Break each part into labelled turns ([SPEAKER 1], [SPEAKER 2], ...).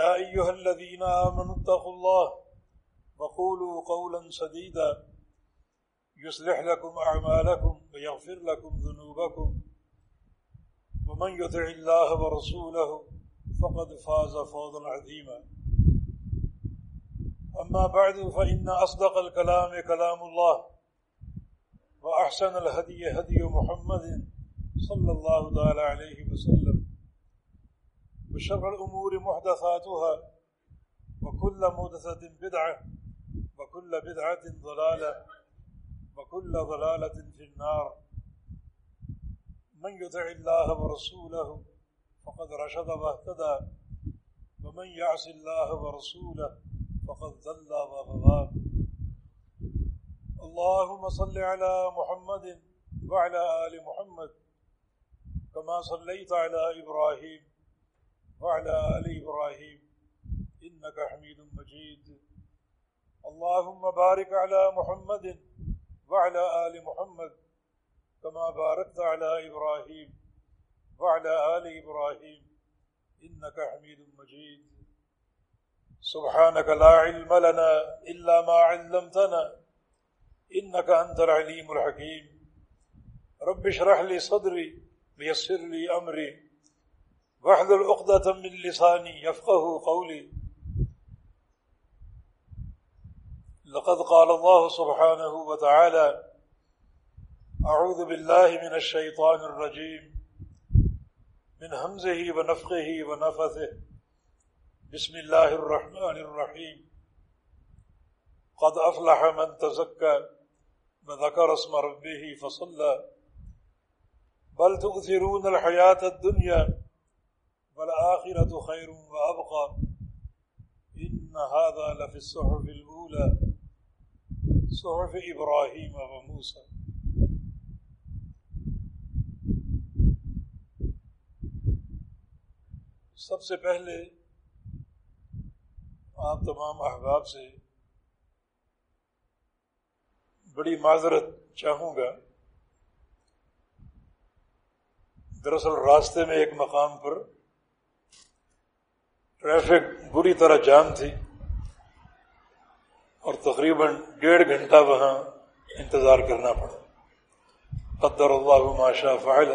[SPEAKER 1] يا أيها الذين آمنوا اتقوا الله وقولوا قولا سديدا. يصلح لكم أعمالكم ويغفر لكم ذنوبكم. ومن يطع الله ورسوله فقد فاز فوضا عظيما. أما بعد، فإن أصدق الكلام كلام الله وأحسن الهدي هدي محمد صلى الله تعالى عليه وسلم. وشر الأمور محدثاتها وكل محدثة بدعة وكل بدعة ضلالة وكل ضلالة في النار. من يطع الله ورسوله فقد رشد واهتدى ومن يعص الله ورسوله فقد ضل وغضى اللهم صل على محمد وعلى آل محمد كما صليت على إبراهيم وعلى آل إبراهيم إنك حميد مجيد. اللهم بارك على محمد وعلى آل محمد كما باركت على إبراهيم وعلى آل إبراهيم إنك حميد مجيد. سبحانك لا علم لنا إلا ما علمتنا إنك أنت العليم الحكيم. رب اشرح لي صدري ويسر لي أمري. واحلل عقدة من لساني يفقه قولي. لقد قال الله سبحانه وتعالى أعوذ بالله من الشيطان الرجيم. من همزه ونفقه ونفثه. بسم الله الرحمن الرحيم. قد أفلح من تزكى وذكر اسم ربه فصلى. بل تؤثرون الحياة الدنيا والآخرة خير وأبقى. إن هذا لفي الصحف الأولى. صحف إبراهيم وموسى. سب سے پہلے آپ تمام احباب سے بڑی معذرت چاہوں گا. دراصل راستے میں ایک مقام پر ٹریفک بری طرح جام تھی اور تقریباً ڈیڑھ گھنٹہ وہاں انتظار کرنا پڑا۔ قدر اللہ ماشا فائل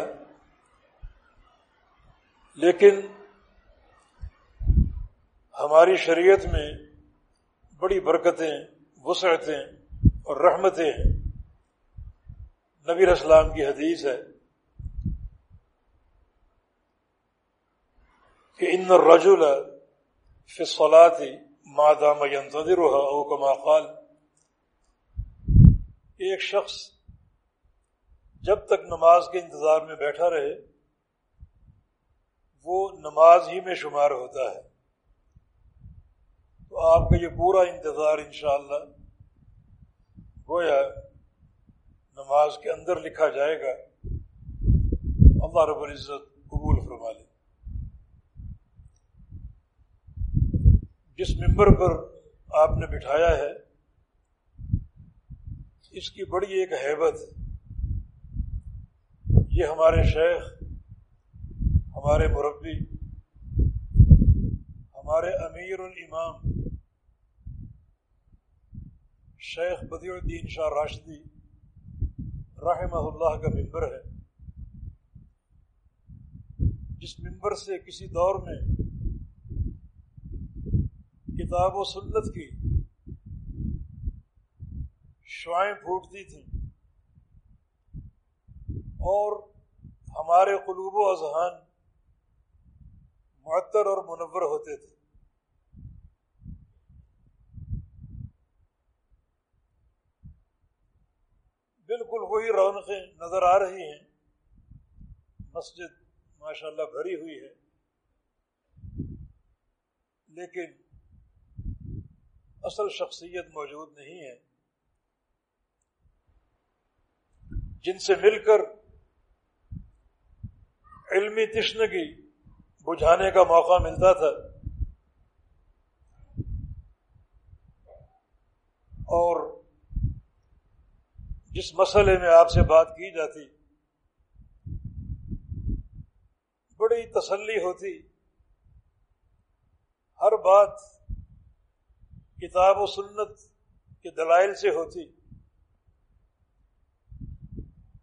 [SPEAKER 1] لیکن ہماری شریعت میں بڑی برکتیں، وسعتیں اور رحمتیں ہیں۔ نبی اسلام کی حدیث ہے کہ ان الرجل فی الصلاة ما دام ينتظرها او کما قال. ایک شخص جب تک نماز کے انتظار میں بیٹھا رہے، وہ نماز ہی میں شمار ہوتا ہے۔ تو آپ کا یہ پورا انتظار انشاءاللہ گویا نماز کے اندر لکھا جائے گا۔ اللہ رب العزت قبول فرما لے۔ جس ممبر پر آپ نے بٹھایا ہے، اس کی بڑی ایک حیبت یہ ہمارے شیخ، ہمارے مربی، ہمارے امیر الامام شیخ بدیع الدین شاہ راشدی رحمہ اللہ کا ممبر ہے جس ممبر سے کسی دور میں کتاب و سنت کی شوائیں پھوٹتی تھیں اور ہمارے قلوب و اذہان معطر اور منور ہوتے تھے۔ بالکل وہی رونقیں نظر آ رہی ہیں۔ مسجد ماشاء اللہ بھری ہوئی ہے۔ لیکن اصل شخصیت موجود نہیں ہے۔ جن سے مل کر علمی تشنگی بجھانے کا موقع ملتا تھا اور جس مسئلے میں آپ سے بات کی جاتی، بڑی تسلی ہوتی۔ ہر بات کتاب و سنت کے دلائل سے ہوتی۔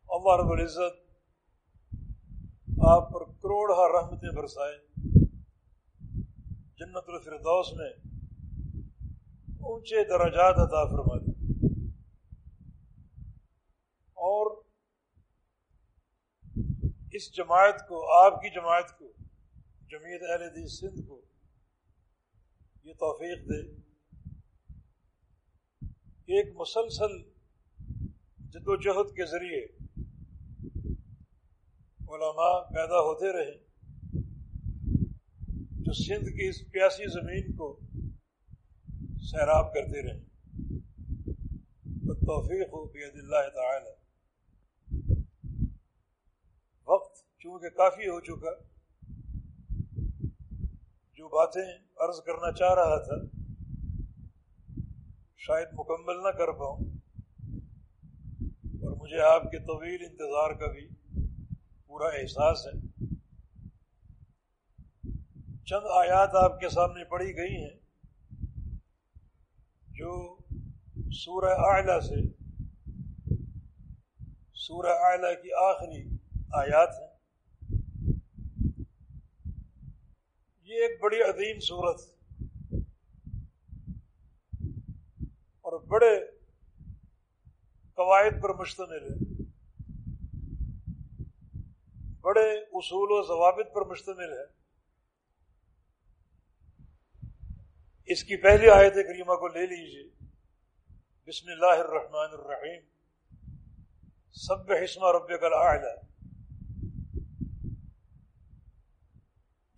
[SPEAKER 1] اللہ رب العزت آپ پر کروڑہ رحمتیں برسائے جنت الفردوس میں اونچے درجات عطا فرما دی۔ اور اس جماعت کو، آپ کی جماعت کو، جمعیت اہل حدیث سندھ کو یہ توفیق دے۔ ایک مسلسل جد و جہد کے ذریعے علماء پیدا ہوتے رہے، جو سندھ کی اس پیاسی زمین کو سیراب کرتے رہے۔ توفیق ہو بید اللہ تعالی۔ وقت چونکہ کافی ہو چکا، جو باتیں عرض کرنا چاہ رہا تھا شاید مکمل نہ کر پاؤں۔ اور مجھے آپ کے طویل انتظار کا بھی پورا احساس ہے۔ چند آیات آپ کے سامنے پڑھی گئی ہیں، جو سورہ آئلہ سے سورہ آئلہ کی آخری آیات ہیں۔ یہ ایک بڑی عظیم صورت اور بڑے قواعد پر مشتمل ہے بڑے اصول و ضوابط پر مشتمل ہے اس کی پہلی آیت کریمہ کو لے لیجیے بسم اللہ الرحمن الرحیم۔ سب حسمہ رب کل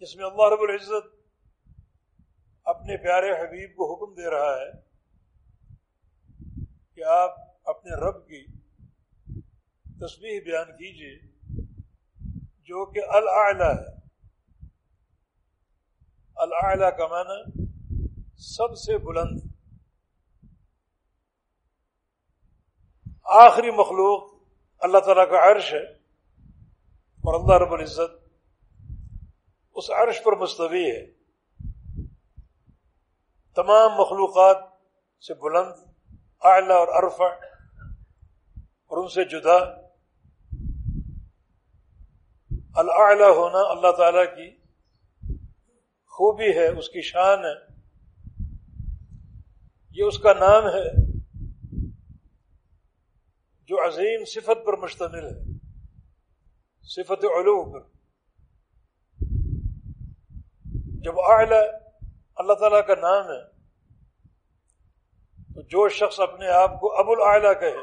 [SPEAKER 1] جس میں اللہ رب العزت اپنے پیارے حبیب کو حکم دے رہا ہے۔ کہ آپ اپنے رب کی تصویر بیان کیجیے جو کہ العلا ہے۔ العلا کا معنی سب سے بلند۔ آخری مخلوق اللہ تعالیٰ کا عرش ہے اور اللہ رب العزت اس عرش پر مستوی ہے۔ تمام مخلوقات سے بلند۔ اعلیٰ اور عرفہ اور ان سے جدا اللہ ہونا اللہ تعالی کی خوبی ہے، اس کی شان ہے۔ یہ اس کا نام ہے جو عظیم صفت پر مشتمل ہے۔ صفت علو پر جب اعلی اللہ تعالیٰ کا نام ہے تو جو شخص اپنے آپ کو ابو العلیٰ کہے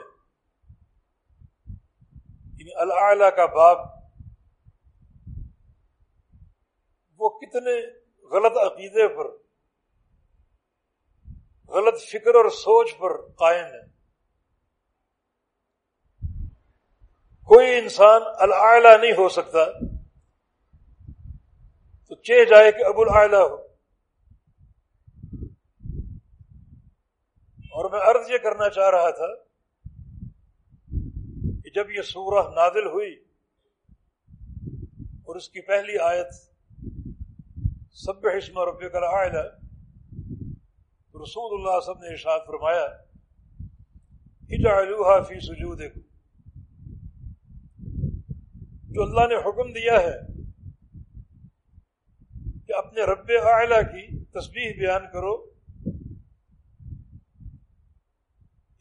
[SPEAKER 1] یعنی اللہ کا باپ، وہ کتنے غلط عقیدے پر، غلط فکر اور سوچ پر قائم ہے۔ کوئی انسان العلا نہیں ہو سکتا تو چہ جائے کہ ابو العلا ہو۔ اور میں عرض یہ کرنا چاہ رہا تھا کہ جب یہ سورہ نازل ہوئی اور اس کی پہلی آیت سب حسم رب کر آئلہ رسول اللہ سب نے ارشاد فرمایا، اجعلوها فی سجودکم۔ جو اللہ نے حکم دیا ہے کہ اپنے رب اعلی کی تسبیح بیان کرو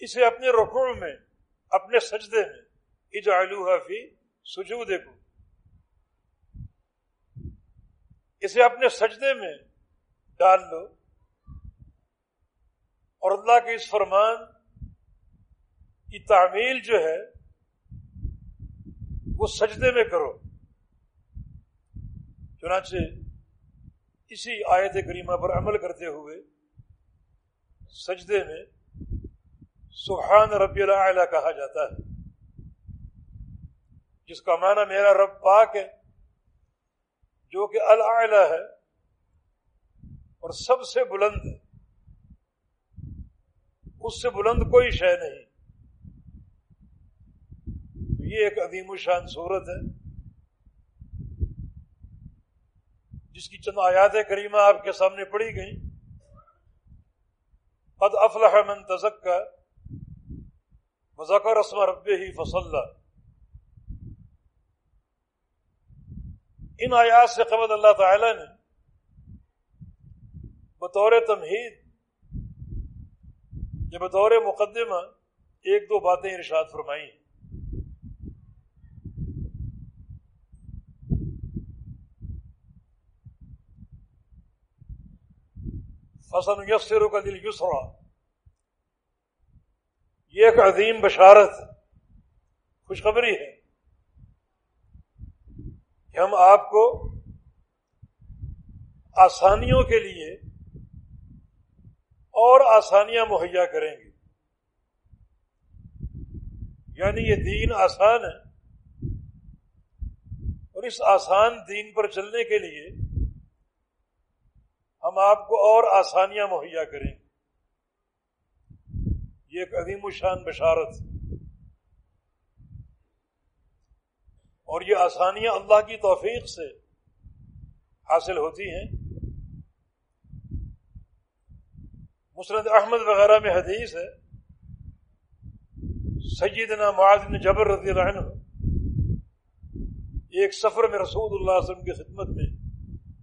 [SPEAKER 1] اسے اپنے رقو میں، اپنے سجدے میں، اجعلوها فی سجودکم۔ اسے اپنے سجدے میں ڈال لو اور اللہ کے اس فرمان کی تعمیل جو ہے، وہ سجدے میں کرو۔ چنانچہ اسی آیت کریمہ پر عمل کرتے ہوئے سجدے میں سبحان ربی اللہ کہا جاتا ہے۔ جس کا معنی میرا رب پاک ہے، جو کہ العلا ہے اور سب سے بلند ہے۔ اس سے بلند کوئی شے نہیں۔ تو یہ ایک عظیم الشان صورت ہے۔ جس کی چند آیات کریمہ آپ کے سامنے پڑھی گئی قد افلح من تزکا مذکر رسم رب ہی فصل ان آیات سے قبل اللہ تعالی نے بطور تمہید، یا بطور مقدمہ ایک دو باتیں ارشاد فرمائی ہیں فصن یسر کا دل یسرا یہ ایک عظیم بشارت خوشخبری ہے کہ ہم آپ کو آسانیوں کے لیے اور آسانیاں مہیا کریں گے۔ یعنی یہ دین آسان ہے اور اس آسان دین پر چلنے کے لیے ہم آپ کو اور آسانیاں مہیا کریں گے۔ یہ ایک عظیم الشان بشارت. اور یہ آسانیاں اللہ کی توفیق سے حاصل ہوتی ہیں۔ مسرت احمد وغیرہ میں حدیث ہے۔ سیدنا معاذ بن جبر رضی اللہ عنہ ایک سفر میں رسول اللہ علیہ وسلم کی خدمت میں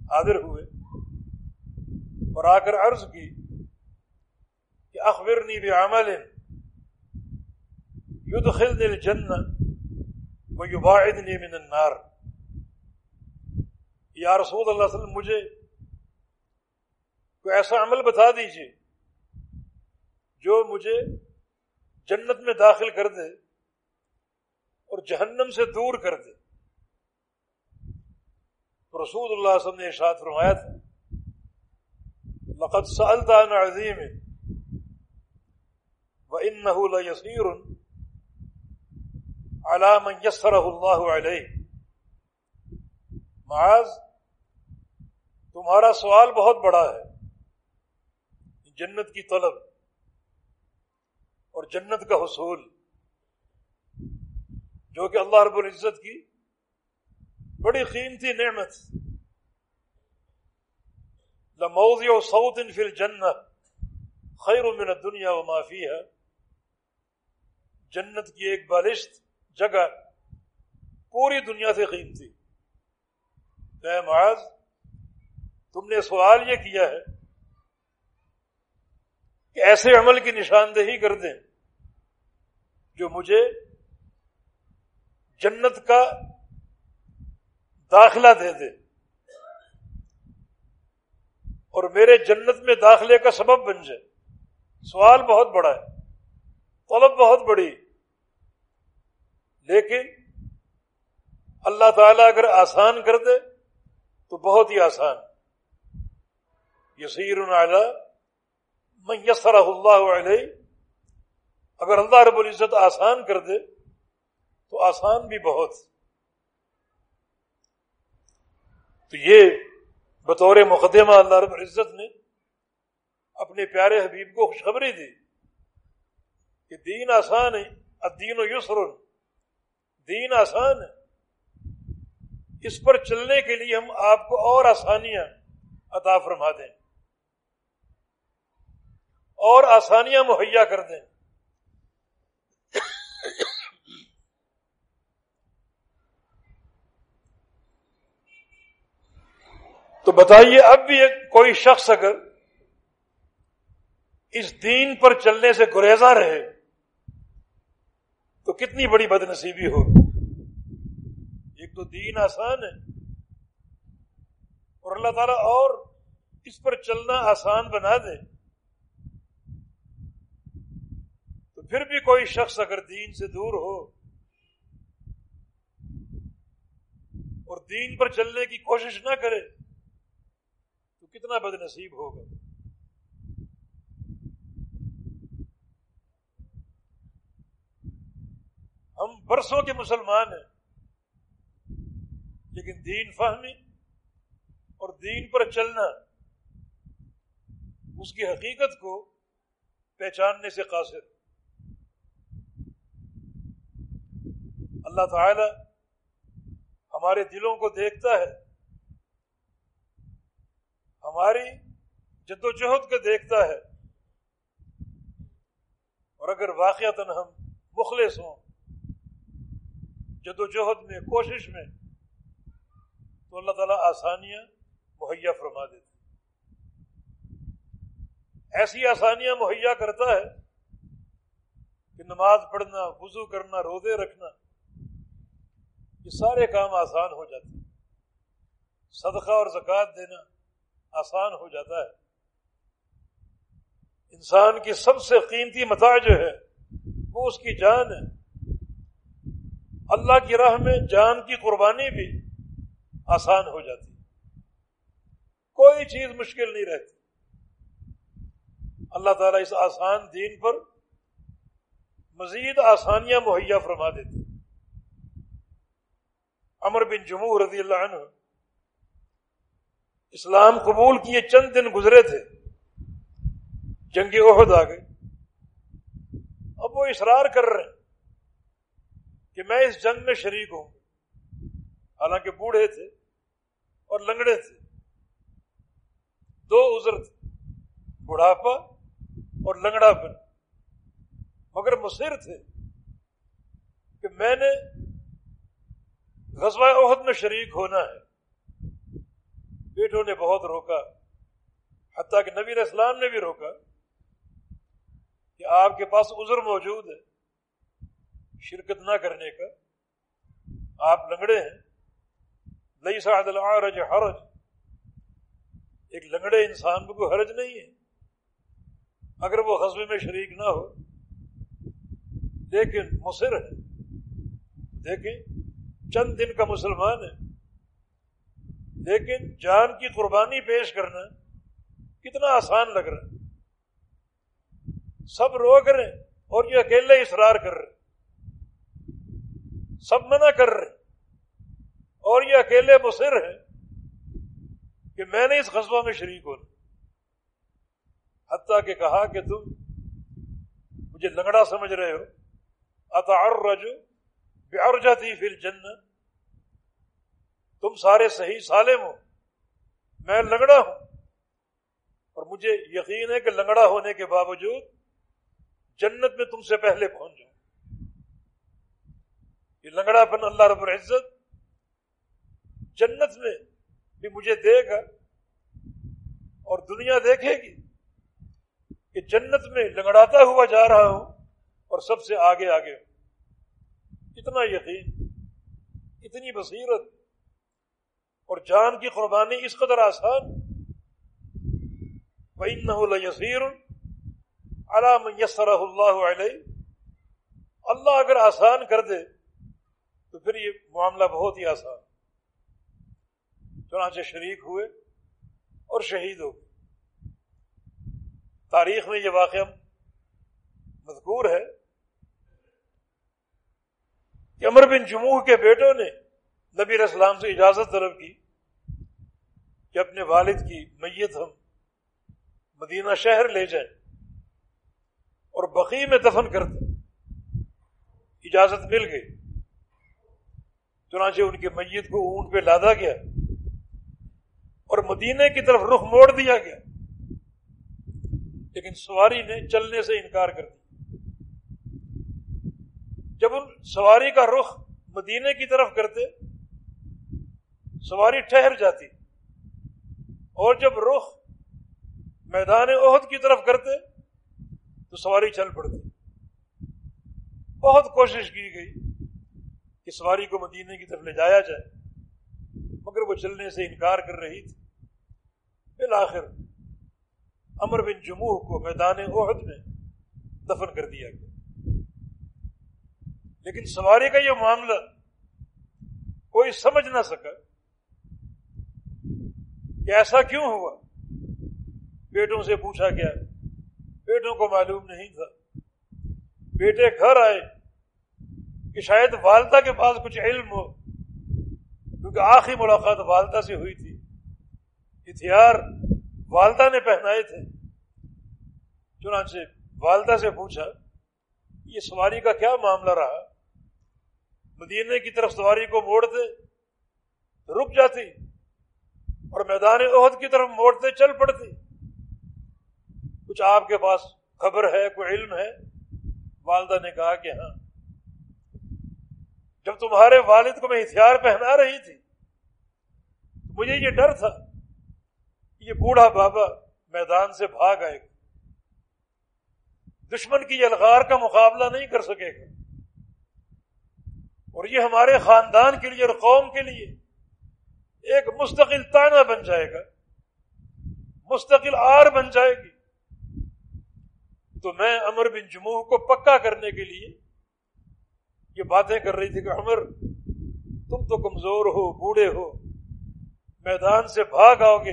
[SPEAKER 1] حاضر ہوئے اور آ کر عرض کی کہ اخبرنی بعمل يدخلني الجنة ويباعدني من النار. یا رسول اللہ علیہ وسلم، مجھے کوئی ایسا عمل بتا دیجیے جو مجھے جنت میں داخل کر دے اور جہنم سے دور کر دے. تو رسول اللہ علیہ وسلم نے ارشاد فرمایا تھا، لقد سألت عن عظيم وإنه ليسير على من يسره الله عليه معاذ، تمہارا سوال بہت بڑا ہے۔ جنت کی طلب اور جنت کا حصول، جو کہ اللہ رب العزت کی بڑی قیمتی نعمت۔ لموضع صوت فی الجنہ خیر من الدنیا و معافی ہے جنت کی ایک بالشت جگہ پوری دنیا سے قیمتی۔ اے معاذ، تم نے سوال یہ کیا ہے کہ ایسے عمل کی نشاندہی کر دیں جو مجھے جنت کا داخلہ دے دے اور میرے جنت میں داخلے کا سبب بن جائے۔ سوال بہت بڑا ہے، طلب بہت بڑی۔ لیکن اللہ تعالیٰ اگر آسان کر دے تو بہت ہی آسان۔ یسیر میں یسر اللہ علیہ۔ اگر اللہ رب العزت آسان کر دے تو آسان بھی بہت۔ تو یہ بطور مقدمہ اللہ رب العزت نے اپنے پیارے حبیب کو خوشخبری دی کہ دین آسان ہے، الدین و یسر دین آسان ہے۔ اس پر چلنے کے لیے ہم آپ کو اور آسانیاں عطا فرما دیں۔ اور آسانیاں مہیا کر دیں۔ تو بتائیے، اب بھی کوئی شخص اگر اس دین پر چلنے سے گریزا رہے تو کتنی بڑی بد نصیبی ہو ایک تو دین آسان ہے اور اللہ تعالیٰ اور اس پر چلنا آسان بنا دے۔ تو پھر بھی کوئی شخص اگر دین سے دور ہو اور دین پر چلنے کی کوشش نہ کرے تو کتنا بد نصیب ہوگا ہم برسوں کے مسلمان ہیں۔ لیکن دین فہمی اور دین پر چلنا، اس کی حقیقت کو پہچاننے سے قاصر۔ اللہ تعالی ہمارے دلوں کو دیکھتا ہے، ہماری جد و جہد کو دیکھتا ہے۔ اور اگر واقعات ہم مخلص ہوں جد و جہد میں، کوشش میں تو اللہ تعالیٰ آسانیاں مہیا فرما دیتے ایسی آسانیاں مہیا کرتا ہے کہ نماز پڑھنا، وضو کرنا، روزے رکھنا، یہ سارے کام آسان ہو جاتے ہیں۔ صدقہ اور زکوٰۃ دینا آسان ہو جاتا ہے۔ انسان کی سب سے قیمتی متا جو ہے، وہ اس کی جان ہے۔ اللہ کی راہ میں جان کی قربانی بھی آسان ہو جاتی کوئی چیز مشکل نہیں رہتی۔ اللہ تعالیٰ اس آسان دین پر مزید آسانیاں مہیا فرما دیتے امر بن جمہور رضی اللہ عنہ اسلام قبول کیے چند دن گزرے تھے۔ جنگ عہد آ گئے اب وہ اصرار کر رہے ہیں۔ کہ میں اس جنگ میں شریک ہوں۔ حالانکہ بوڑھے تھے اور لنگڑے تھے۔ دو عذر تھے، بڑھاپا اور لنگڑا پن مگر مصر تھے کہ میں نے غزوہ عہد میں شریک ہونا ہے۔ بیٹوں نے بہت روکا، حتیٰ کہ نبی اسلام نے بھی روکا کہ آپ کے پاس عذر موجود ہے۔ شرکت نہ کرنے کا۔ آپ لنگڑے ہیں۔ لئی سعد العرج حرج۔ ایک لنگڑے انسان کو کوئی حرج نہیں ہے۔ اگر وہ غزبے میں شریک نہ ہو۔ لیکن مصر ہے۔ دیکھیں، چند دن کا مسلمان ہے۔ لیکن جان کی قربانی پیش کرنا کتنا آسان لگ رہا ہے۔ سب روک رہے اور یہ اکیلے اصرار کر رہے سب منع کر رہے اور یہ اکیلے مصر ہیں کہ میں نے اس قصبہ میں شریک ہونا۔ حتیٰ کہ کہا کہ تم مجھے لنگڑا سمجھ رہے ہو۔ اتارجو جاتی پھر جن تم سارے صحیح سالم ہو۔ میں لنگڑا ہوں۔ اور مجھے یقین ہے کہ لنگڑا ہونے کے باوجود جنت میں تم سے پہلے پہنچ یہ لنگڑا پن اللہ رب العزت جنت میں بھی مجھے دے گا اور دنیا دیکھے گی کہ جنت میں لنگڑاتا ہوا جا رہا ہوں اور سب سے آگے آگے ہوں۔ اتنا یقین، اتنی بصیرت اور جان کی قربانی اس قدر آسان۔ بین یسیر علام یسر اللہ علیہ اللہ اگر آسان کر دے تو پھر یہ معاملہ بہت ہی آسان۔ چنانچہ شریک ہوئے اور شہید ہو گئے۔ تاریخ میں یہ واقعہ مذکور ہے کہ امر بن جموع کے بیٹوں نے نبی اسلام سے اجازت طلب کی کہ اپنے والد کی میت ہم مدینہ شہر لے جائیں اور بقی میں دفن کر دیں اجازت مل گئی۔ چنانچہ ان کے میت کو اونٹ پہ لادا گیا اور مدینے کی طرف رخ موڑ دیا گیا۔ لیکن سواری نے چلنے سے انکار کر دیا۔ جب ان سواری کا رخ مدینے کی طرف کرتے، سواری ٹھہر جاتی۔ اور جب رخ میدان عہد کی طرف کرتے، تو سواری چل پڑتی۔ بہت کوشش کی گئی۔ کہ سواری کو مدینے کی طرف لے جایا جائے، مگر وہ چلنے سے انکار کر رہی تھی۔ بالآخر امر بن جموح کو میدان عہد میں دفن کر دیا گیا۔ لیکن سواری کا یہ معاملہ کوئی سمجھ نہ سکا کہ ایسا کیوں ہوا۔ بیٹوں سے پوچھا گیا، بیٹوں کو معلوم نہیں تھا۔ بیٹے گھر آئے۔ کہ شاید والدہ کے پاس کچھ علم ہو، کیونکہ آخری ملاقات والدہ سے ہوئی تھی۔ ہتھیار والدہ نے پہنائے تھے۔ چنانچہ والدہ سے پوچھا، یہ سواری کا کیا معاملہ رہا؟ مدینے کی طرف سواری کو موڑتے، رک جاتی، اور میدان عہد کی طرف موڑتے، چل پڑتی۔ کچھ آپ کے پاس خبر ہے، کوئی علم ہے؟ والدہ نے کہا کہ ہاں۔ جب تمہارے والد کو میں ہتھیار پہنا رہی تھی، مجھے یہ ڈر تھا یہ بوڑھا بابا میدان سے بھاگ آئے گا۔ دشمن کی یلغار کا مقابلہ نہیں کر سکے گا۔ اور یہ ہمارے خاندان کے لیے اور قوم کے لیے ایک مستقل تانا بن جائے گا، مستقل آر بن جائے گی۔ تو میں امر بن جموح کو پکا کرنے کے لیے یہ باتیں کر رہی تھی کہ عمر، تم تو کمزور ہو، بوڑھے ہو، میدان سے بھاگ آؤ گے،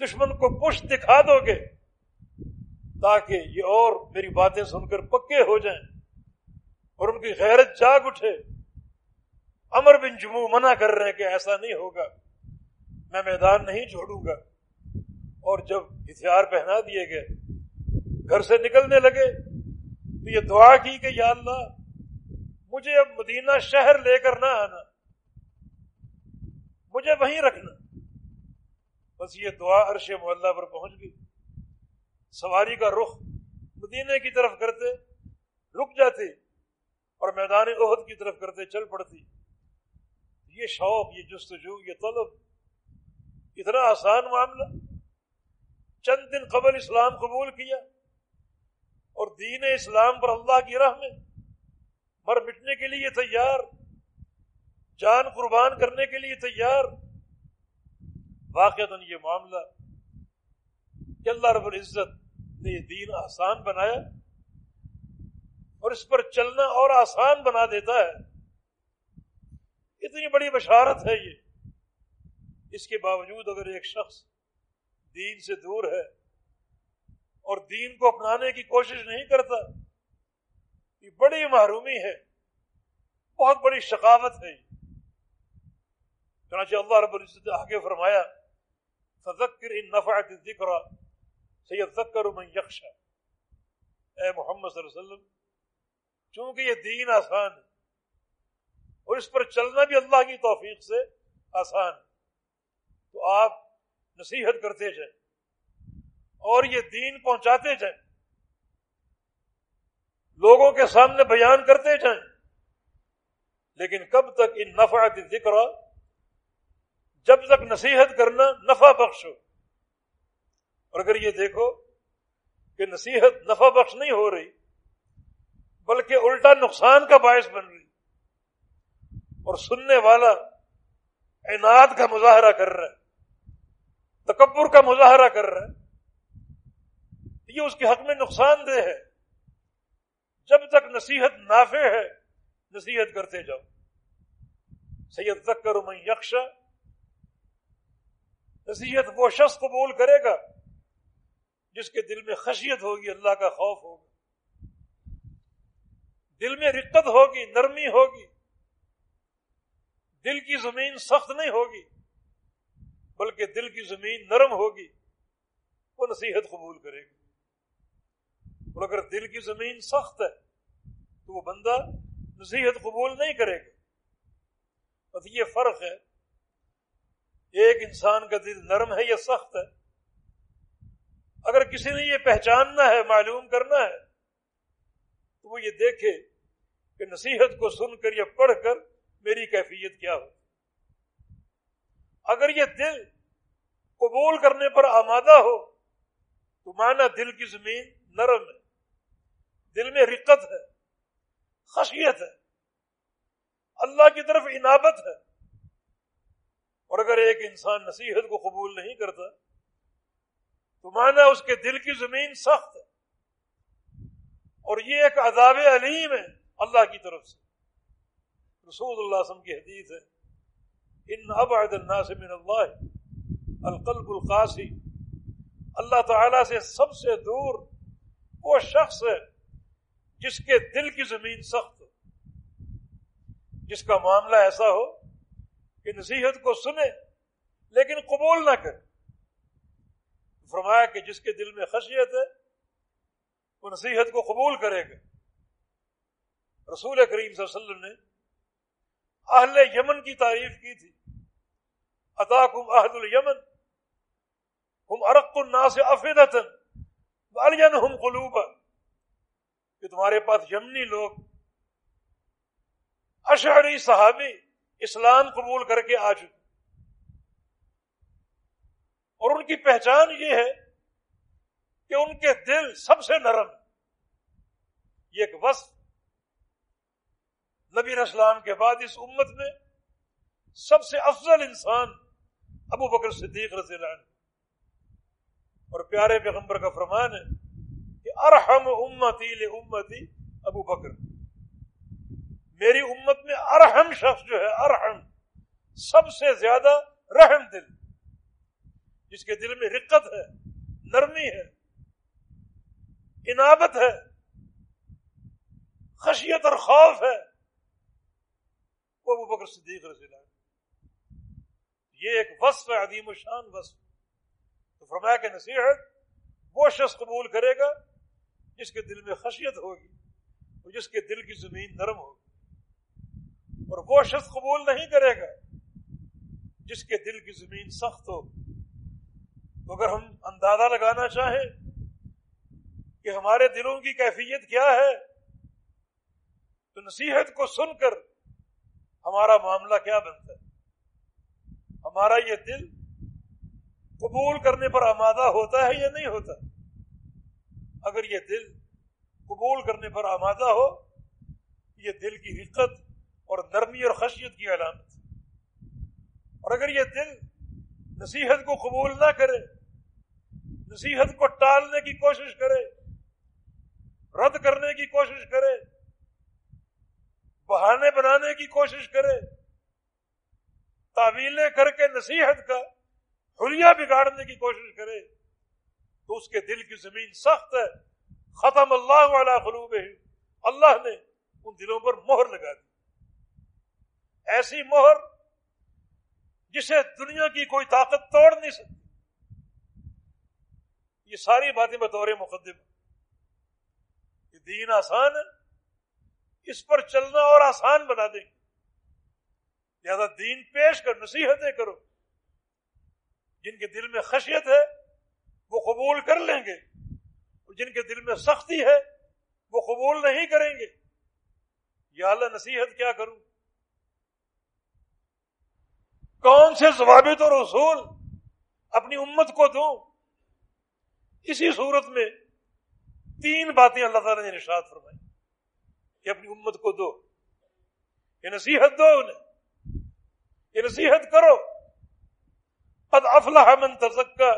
[SPEAKER 1] دشمن کو پش دکھا دو گے، تاکہ یہ اور میری باتیں سن کر پکے ہو جائیں اور ان کی غیرت جاگ اٹھے۔ امر بن جمو منع کر رہے ہیں کہ ایسا نہیں ہوگا، میں میدان نہیں چھوڑوں گا۔ اور جب ہتھیار پہنا دیے گئے، گھر سے نکلنے لگے، تو یہ دعا کی کہ یا اللہ مجھے اب مدینہ شہر لے کر نہ آنا۔ مجھے وہیں رکھنا۔ بس یہ دعا عرش محلہ پر پہنچ گئی۔ سواری کا رخ مدینے کی طرف کرتے رک جاتے اور میدان عہد کی طرف کرتے چل پڑتی۔ یہ شوق، یہ جستجو، یہ طلب، اتنا آسان معاملہ۔ چند دن قبل اسلام قبول کیا اور دین اسلام پر اللہ کی راہ میں مر مٹنے کے لیے تیار، جان قربان کرنے کے لیے تیار۔ واقع یہ معاملہ کہ اللہ رب العزت نے یہ دین آسان بنایا اور اس پر چلنا اور آسان بنا دیتا ہے۔ اتنی بڑی بشارت ہے یہ۔ اس کے باوجود اگر ایک شخص دین سے دور ہے اور دین کو اپنانے کی کوشش نہیں کرتا یہ بڑی محرومی ہے۔ بہت بڑی شقاوت ہے۔ چنانچہ اللہ رب العزت آگے فرمایا، فذکر ان نفعت الذکر، سیذکر من یخشا اے محمد صلی اللہ علیہ وسلم، چونکہ یہ دین آسان ہے، اور اس پر چلنا بھی اللہ کی توفیق سے آسان ہے، تو آپ نصیحت کرتے جائیں اور یہ دین پہنچاتے جائیں۔ لوگوں کے سامنے بیان کرتے جائیں۔ لیکن کب تک ان نفعت ذکر جب تک نصیحت کرنا نفع بخش ہو۔ اور اگر یہ دیکھو کہ نصیحت نفع بخش نہیں ہو رہی، بلکہ الٹا نقصان کا باعث بن رہی۔ اور سننے والا اعنات کا مظاہرہ کر رہا ہے، تکبر کا مظاہرہ کر رہا ہے، یہ اس کے حق میں نقصان دہ ہے۔ جب تک نصیحت نافع ہے، نصیحت کرتے جاؤ۔ سید تک میں یکشا نصیحت وہ شخص قبول کرے گا جس کے دل میں خشیت ہوگی، اللہ کا خوف ہوگا۔ دل میں رقت ہوگی، نرمی ہوگی۔ دل کی زمین سخت نہیں ہوگی، بلکہ دل کی زمین نرم ہوگی۔ وہ نصیحت قبول کرے گی اور اگر دل کی زمین سخت ہے، تو وہ بندہ نصیحت قبول نہیں کرے گا۔ بس یہ فرق ہے، ایک انسان کا دل نرم ہے یا سخت ہے۔ اگر کسی نے یہ پہچاننا ہے، معلوم کرنا ہے، تو وہ یہ دیکھے کہ نصیحت کو سن کر یا پڑھ کر میری کیفیت کیا ہو اگر یہ دل قبول کرنے پر آمادہ ہو، تو مانا دل کی زمین نرم ہے، دل میں رقت ہے، خشیت ہے، اللہ کی طرف عنابت ہے۔ اور اگر ایک انسان نصیحت کو قبول نہیں کرتا، تو مانا اس کے دل کی زمین سخت ہے۔ اور یہ ایک عذاب علیم ہے اللہ کی طرف سے۔ رسول اللہ وسلم کی حدیث ہے، ان ابعد الناس من اللہ، القلب القاسی۔ اللہ تعالی سے سب سے دور وہ شخص ہے جس کے دل کی زمین سخت ہو، جس کا معاملہ ایسا ہو کہ نصیحت کو سنے لیکن قبول نہ کرے۔ فرمایا کہ جس کے دل میں خشیت ہے، وہ نصیحت کو قبول کرے گا۔ رسول کریم صلی اللہ علیہ وسلم نے اہل یمن کی تعریف کی تھی۔ اتاکم اہد المن ہم ارق الناس افیدتن والین قلوبا، کہ تمہارے پاس یمنی لوگ، اشعری صحابی اسلام قبول کر کے آ چکے۔ اور ان کی پہچان یہ ہے کہ ان کے دل سب سے نرم، یہ ایک وصف نبی اسلام کے بعد اس امت میں سب سے افضل انسان ابو بکر صدیق رضی اللہ عنہ۔ اور پیارے پیغمبر کا فرمان ہے کہ ارحم امتی امتی ابو بکر۔ میری امت میں ارحم شخص جو ہے، ارحم، سب سے زیادہ رحم دل۔ جس کے دل میں رقت ہے، نرمی ہے انابت ہے، خشیت اور خوف ہے، وہ ابو بکر صدیق رضی اللہ یہ ایک وصف ہے عدیم شان وصف۔ فرمایا کہ نصیحت وہ شخص قبول کرے گا جس کے دل میں خشیت ہوگی اور جس کے دل کی زمین نرم ہوگی۔ اور وہ شخص قبول نہیں کرے گا جس کے دل کی زمین سخت ہو تو اگر ہم اندازہ لگانا چاہیں کہ ہمارے دلوں کی کیفیت کیا ہے، تو نصیحت کو سن کر ہمارا معاملہ کیا بنتا ہے؟ ہمارا یہ دل قبول کرنے پر آمادہ ہوتا ہے یا نہیں ہوتا؟ اگر یہ دل قبول کرنے پر آمادہ ہو، یہ دل کی حقت اور نرمی اور خشیت کی علامت۔ اور اگر یہ دل نصیحت کو قبول نہ کرے، نصیحت کو ٹالنے کی کوشش کرے، رد کرنے کی کوشش کرے، بہانے بنانے کی کوشش کرے، تعویلیں کر کے نصیحت کا حلیہ بگاڑنے کی کوشش کرے تو اس کے دل کی زمین سخت ہے۔ ختم اللہ والا قلوب اللہ نے ان دلوں پر مہر لگا دی۔ ایسی مہر جسے دنیا کی کوئی طاقت توڑ نہیں سکتی۔ یہ ساری باتیں بطور مقدم یہ دین آسان ہے۔ اس پر چلنا اور آسان بنا دیں گے لہذا دین پیش کر، نصیحتیں کرو۔ جن کے دل میں خشیت ہے، وہ قبول کر لیں گے۔ اور جن کے دل میں سختی ہے، وہ قبول نہیں کریں گے۔ یا اللہ نصیحت کیا کروں؟ کون سے ضوابط اور اصول اپنی امت کو دوں؟ اسی صورت میں تین باتیں اللہ تعالیٰ نے نشاد فرمائی کہ اپنی امت کو دو۔ یہ نصیحت دو انہیں۔ یہ نصیحت کرو۔ قد افلح من تزکا.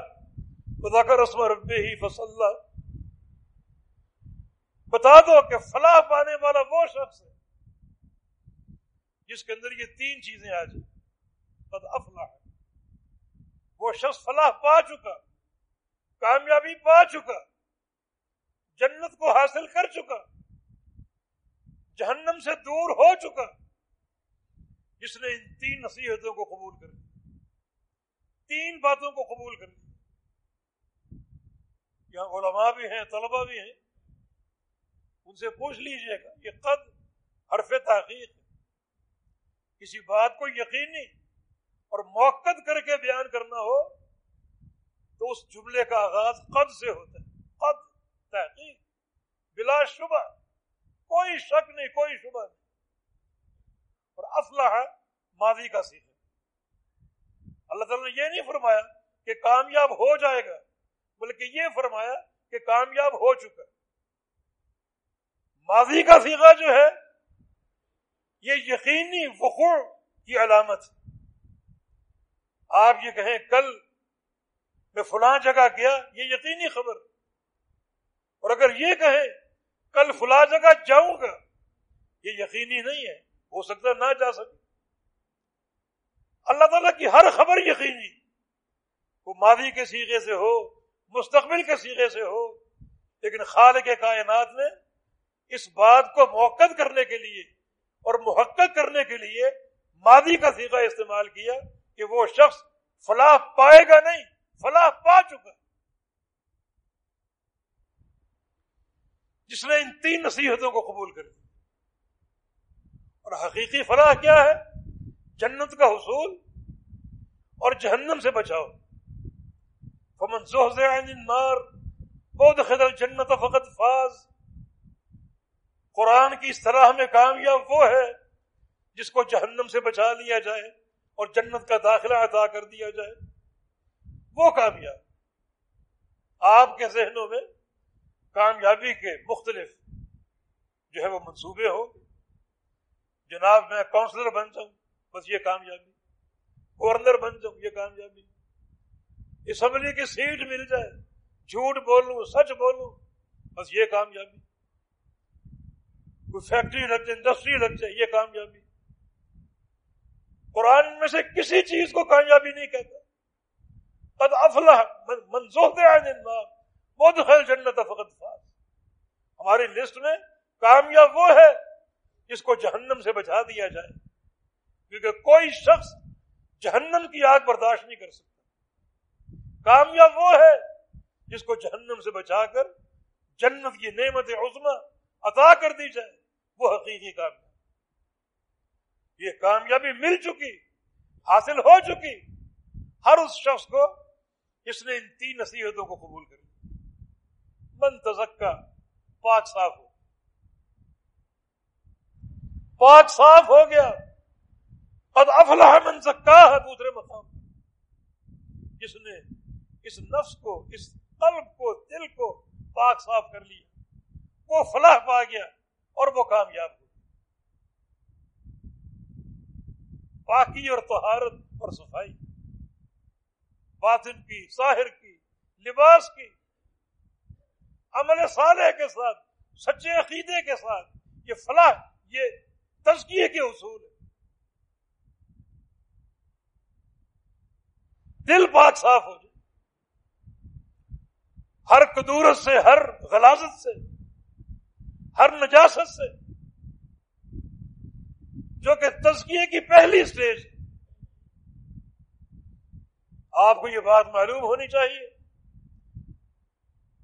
[SPEAKER 1] کا رسم رب ہی بتا دو کہ فلاح پانے والا وہ شخص ہے جس کے اندر یہ تین چیزیں آ جائیں. قد افلح. وہ شخص فلاح پا چکا، کامیابی پا چکا، جنت کو حاصل کر چکا، جہنم سے دور ہو چکا، جس نے ان تین نصیحتوں کو قبول کر تین باتوں کو قبول کر یہاں علماء بھی ہیں طلبا بھی ہیں۔ ان سے پوچھ لیجیے گا، یہ قد حرف تحقیق کسی بات کو یقینی اور موقع کر کے بیان کرنا ہو تو اس جملے کا آغاز قد سے ہوتا ہے۔ قد تحقیق، بلا شبہ، کوئی شک نہیں، کوئی شبہ نہیں۔ اور افلاح ماضی کا سیکھ اللہ تعالیٰ نے یہ نہیں فرمایا کہ کامیاب ہو جائے گا، بلکہ یہ فرمایا کہ کامیاب ہو چکا۔ ماضی کا سیگا جو ہے، یہ یقینی وقوع کی علامت۔ آپ یہ کہیں کل میں فلاں جگہ گیا، یہ یقینی خبر۔ اور اگر یہ کہیں کل فلاں جگہ جاؤں گا، یہ یقینی نہیں ہے، ہو سکتا نہ جا سکے۔ اللہ تعالیٰ کی ہر خبر یقینی۔ وہ ماضی کے سیغے سے ہو، مستقبل کے سیغے سے ہو، لیکن خالق کے کائنات نے اس بات کو موقع کرنے کے لیے اور محقق کرنے کے لیے ماضی کا سیگا استعمال کیا کہ وہ شخص فلاح پائے گا نہیں، فلاح پا چکا۔ جس نے ان تین نصیحتوں کو قبول کر اور حقیقی فلاح کیا ہے؟ جنت کا حصول اور جہنم سے بچاؤ۔ فمن عن النار خدل جنت فقط فاز۔ قرآن کی اس طرح میں کامیاب وہ ہے جس کو جہنم سے بچا لیا جائے اور جنت کا داخلہ عطا کر دیا جائے۔ وہ کامیاب۔ آپ کے ذہنوں میں کامیابی کے مختلف جو ہے وہ منصوبے ہوں۔ جناب، میں کاؤنسلر بن جاؤں۔ بس یہ کامیابی۔ گورنر بن جاؤں، یہ کامیابی۔ اسمبلی کی سیٹ مل جائے۔ جھوٹ بولوں، سچ بولوں، بس یہ کامیابی۔ کوئی فیکٹری لگ جائے انڈسٹری لگ جائے یہ کامیابی۔ قرآن میں سے کسی چیز کو کامیابی نہیں کہتا۔ قد افلح مدخل جنت فقط فاز۔ ہماری لسٹ میں کامیاب وہ ہے جس کو جہنم سے بچا دیا جائے۔ کیونکہ کوئی شخص جہنم کی آگ برداشت نہیں کر سکتا۔ کامیاب وہ ہے جس کو جہنم سے بچا کر جنت کی نعمت عظما عطا کر دی جائے، وہ حقیقی کامیاب۔ یہ کامیابی مل چکی، حاصل ہو چکی۔ ہر اس شخص کو جس نے ان تین نصیحتوں کو قبول کر من تزکا، پاک صاف ہو پاک صاف ہو گیا۔ قد افلح من زکا ہے دوسرے مقام جس نے اس نفس کو، اس قلب کو، دل کو پاک صاف کر لیا، وہ فلاح پا گیا اور وہ کامیاب ہو پاکی اور طہارت اور صفائی، باطن کی، ظاہر کی، لباس کی، عمل صالح کے ساتھ، سچے عقیدے کے ساتھ، یہ فلاح، یہ تزکیے کے اصول ہے دل پاک صاف ہو جائے۔ ہر قدورت سے، ہر غلازت سے، ہر نجاست سے، جو کہ تزکیے کی پہلی سٹیج آپ کو یہ بات معلوم ہونی چاہیے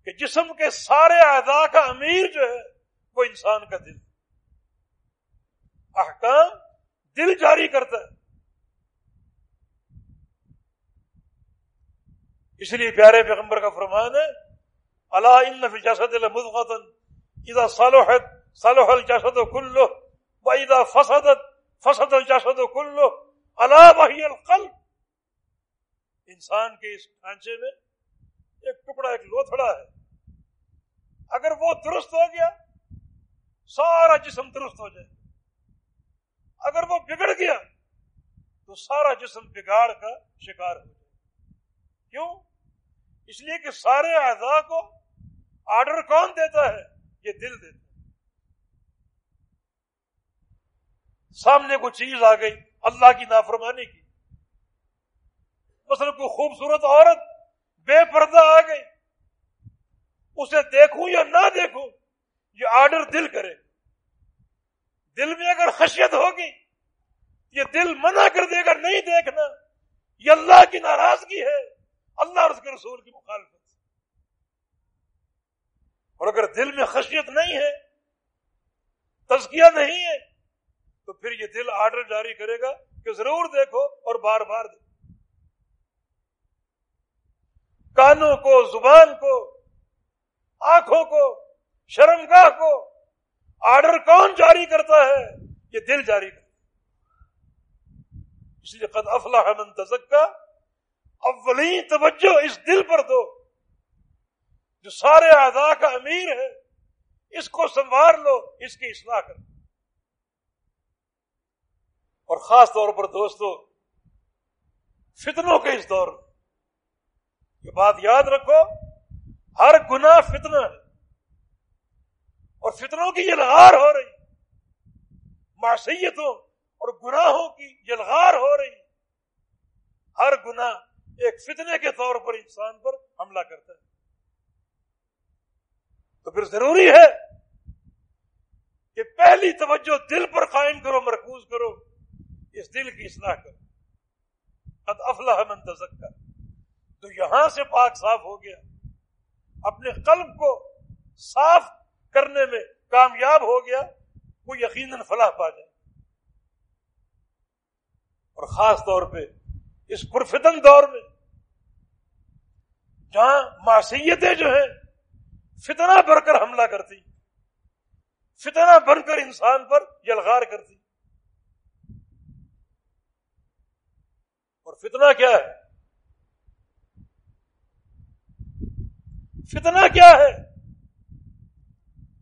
[SPEAKER 1] کہ جسم کے سارے اعضاء کا امیر جو ہے، وہ انسان کا دل احکام دل جاری کرتا ہے۔ اس لیے پیارے پیغمبر کا فرمان ہے اللہ ان جسد المدغتن اذا صالحت صالح الجسد کلو وَإِذَا فَسَدَتْ، فَسَدَ الْجَسَدُ كُلُّ عَلَى وَحِيَ الْقَلْبِ. انسان کے اس ڈھانچے میں ایک ٹکڑا، ایک لوتھڑا ہے۔ اگر وہ درست ہو گیا، سارا جسم درست ہو جائے۔ اگر وہ بگڑ گیا، تو سارا جسم بگاڑ کا شکار ہو کیوں؟ اس لیے کہ سارے اعضاء کو آرڈر کون دیتا ہے؟ یہ دل دیتا ہے۔ سامنے کو چیز آ گئی، اللہ کی نافرمانی کی۔ مثلا کوئی خوبصورت عورت بے پردہ آ گئی۔ اسے دیکھوں یا نہ دیکھوں، یہ آرڈر دل کرے۔ دل میں اگر خشیت ہوگی، یہ دل منع کر دے گا، نہیں دیکھنا۔ یہ اللہ کی ناراضگی ہے۔ اللہ اور اس کے رسول کی مخالفت اور اگر دل میں خشیت نہیں ہے، تزکیہ نہیں ہے، تو پھر یہ دل آرڈر جاری کرے گا کہ ضرور دیکھو اور بار بار دیکھو۔ کانوں کو، زبان کو، آنکھوں کو، شرمگاہ کو آرڈر کون جاری کرتا ہے؟ یہ دل جاری کرتا ہے۔ اس لیے قد افلاح من تزکا اولین توجہ اس دل پر دو، جو سارے اعضاء کا امیر ہے، اس کو سنوار لو، اس کی اصلاح کر اور خاص طور پر دوستو، فتنوں کے اس دور میں، یہ بات یاد رکھو، ہر گناہ فتنہ ہے۔ اور فتنوں کی یلغار ہو رہی، معصیتوں اور گناہوں کی یلغار ہو رہی۔ ہر گناہ ایک فتنے کے طور پر انسان پر حملہ کرتا ہے۔ تو پھر ضروری ہے کہ پہلی توجہ دل پر قائم کرو، مرکوز کرو، اس دل کی اصلاح کرو۔ قد افلاح من تزکا تو یہاں سے پاک صاف ہو گیا۔ اپنے قلب کو صاف کرنے میں کامیاب ہو گیا، وہ یقیناً فلاح پا جائے۔ اور خاص طور پہ اس پرفتن دور میں جہاں معصیتیں جو ہیں، فتنہ بھر کر حملہ کرتی، فتنہ بن کر انسان پر یلغار کرتی۔ اور فتنہ کیا ہے؟ فتنہ کیا ہے؟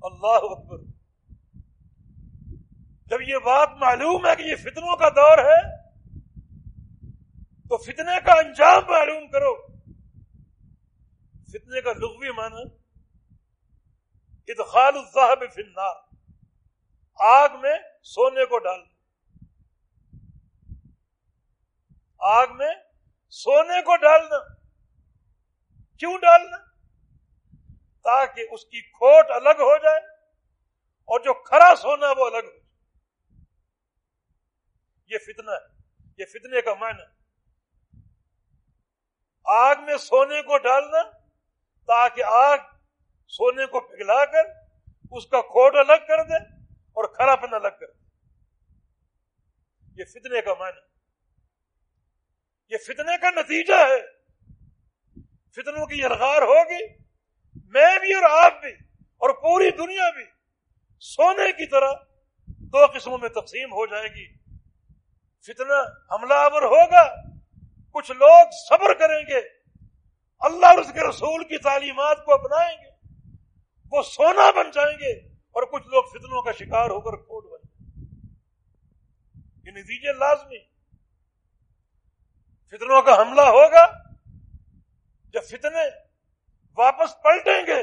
[SPEAKER 1] اللہ اکبر۔ جب یہ بات معلوم ہے کہ یہ فتنوں کا دور ہے تو فتنے کا انجام معلوم کرو۔ فتنے کا لغوی معنی ادخال الزہب فی النار، آگ میں سونے کو ڈالنا آگ میں سونے کو ڈالنا۔ کیوں ڈالنا؟ تاکہ اس کی کھوٹ الگ ہو جائے اور جو کھرا سونا وہ الگ ہو جائے۔ یہ فتنہ ہے، یہ فتنے کا معنی۔ آگ میں سونے کو ڈالنا تاکہ آگ سونے کو پگھلا کر اس کا کھوٹ الگ کر دے اور کھراپن الگ کر دے۔ یہ فتنے کا معنی۔ یہ فتنے کا نتیجہ ہے۔ فتنوں کی یلغار ہوگی۔ میں بھی اور آپ بھی اور پوری دنیا بھی سونے کی طرح دو قسموں میں تقسیم ہو جائے گی۔ فتنہ حملہ آور ہوگا۔ کچھ لوگ صبر کریں گے۔ اللہ اور اس کے رسول کی تعلیمات کو اپنائیں گے۔ وہ سونا بن جائیں گے اور کچھ لوگ فتنوں کا شکار ہو کر کھوٹ بن جائیں یہ نتیجے لازمی۔ فتنوں کا حملہ ہوگا۔ جب فتنے واپس پلٹیں گے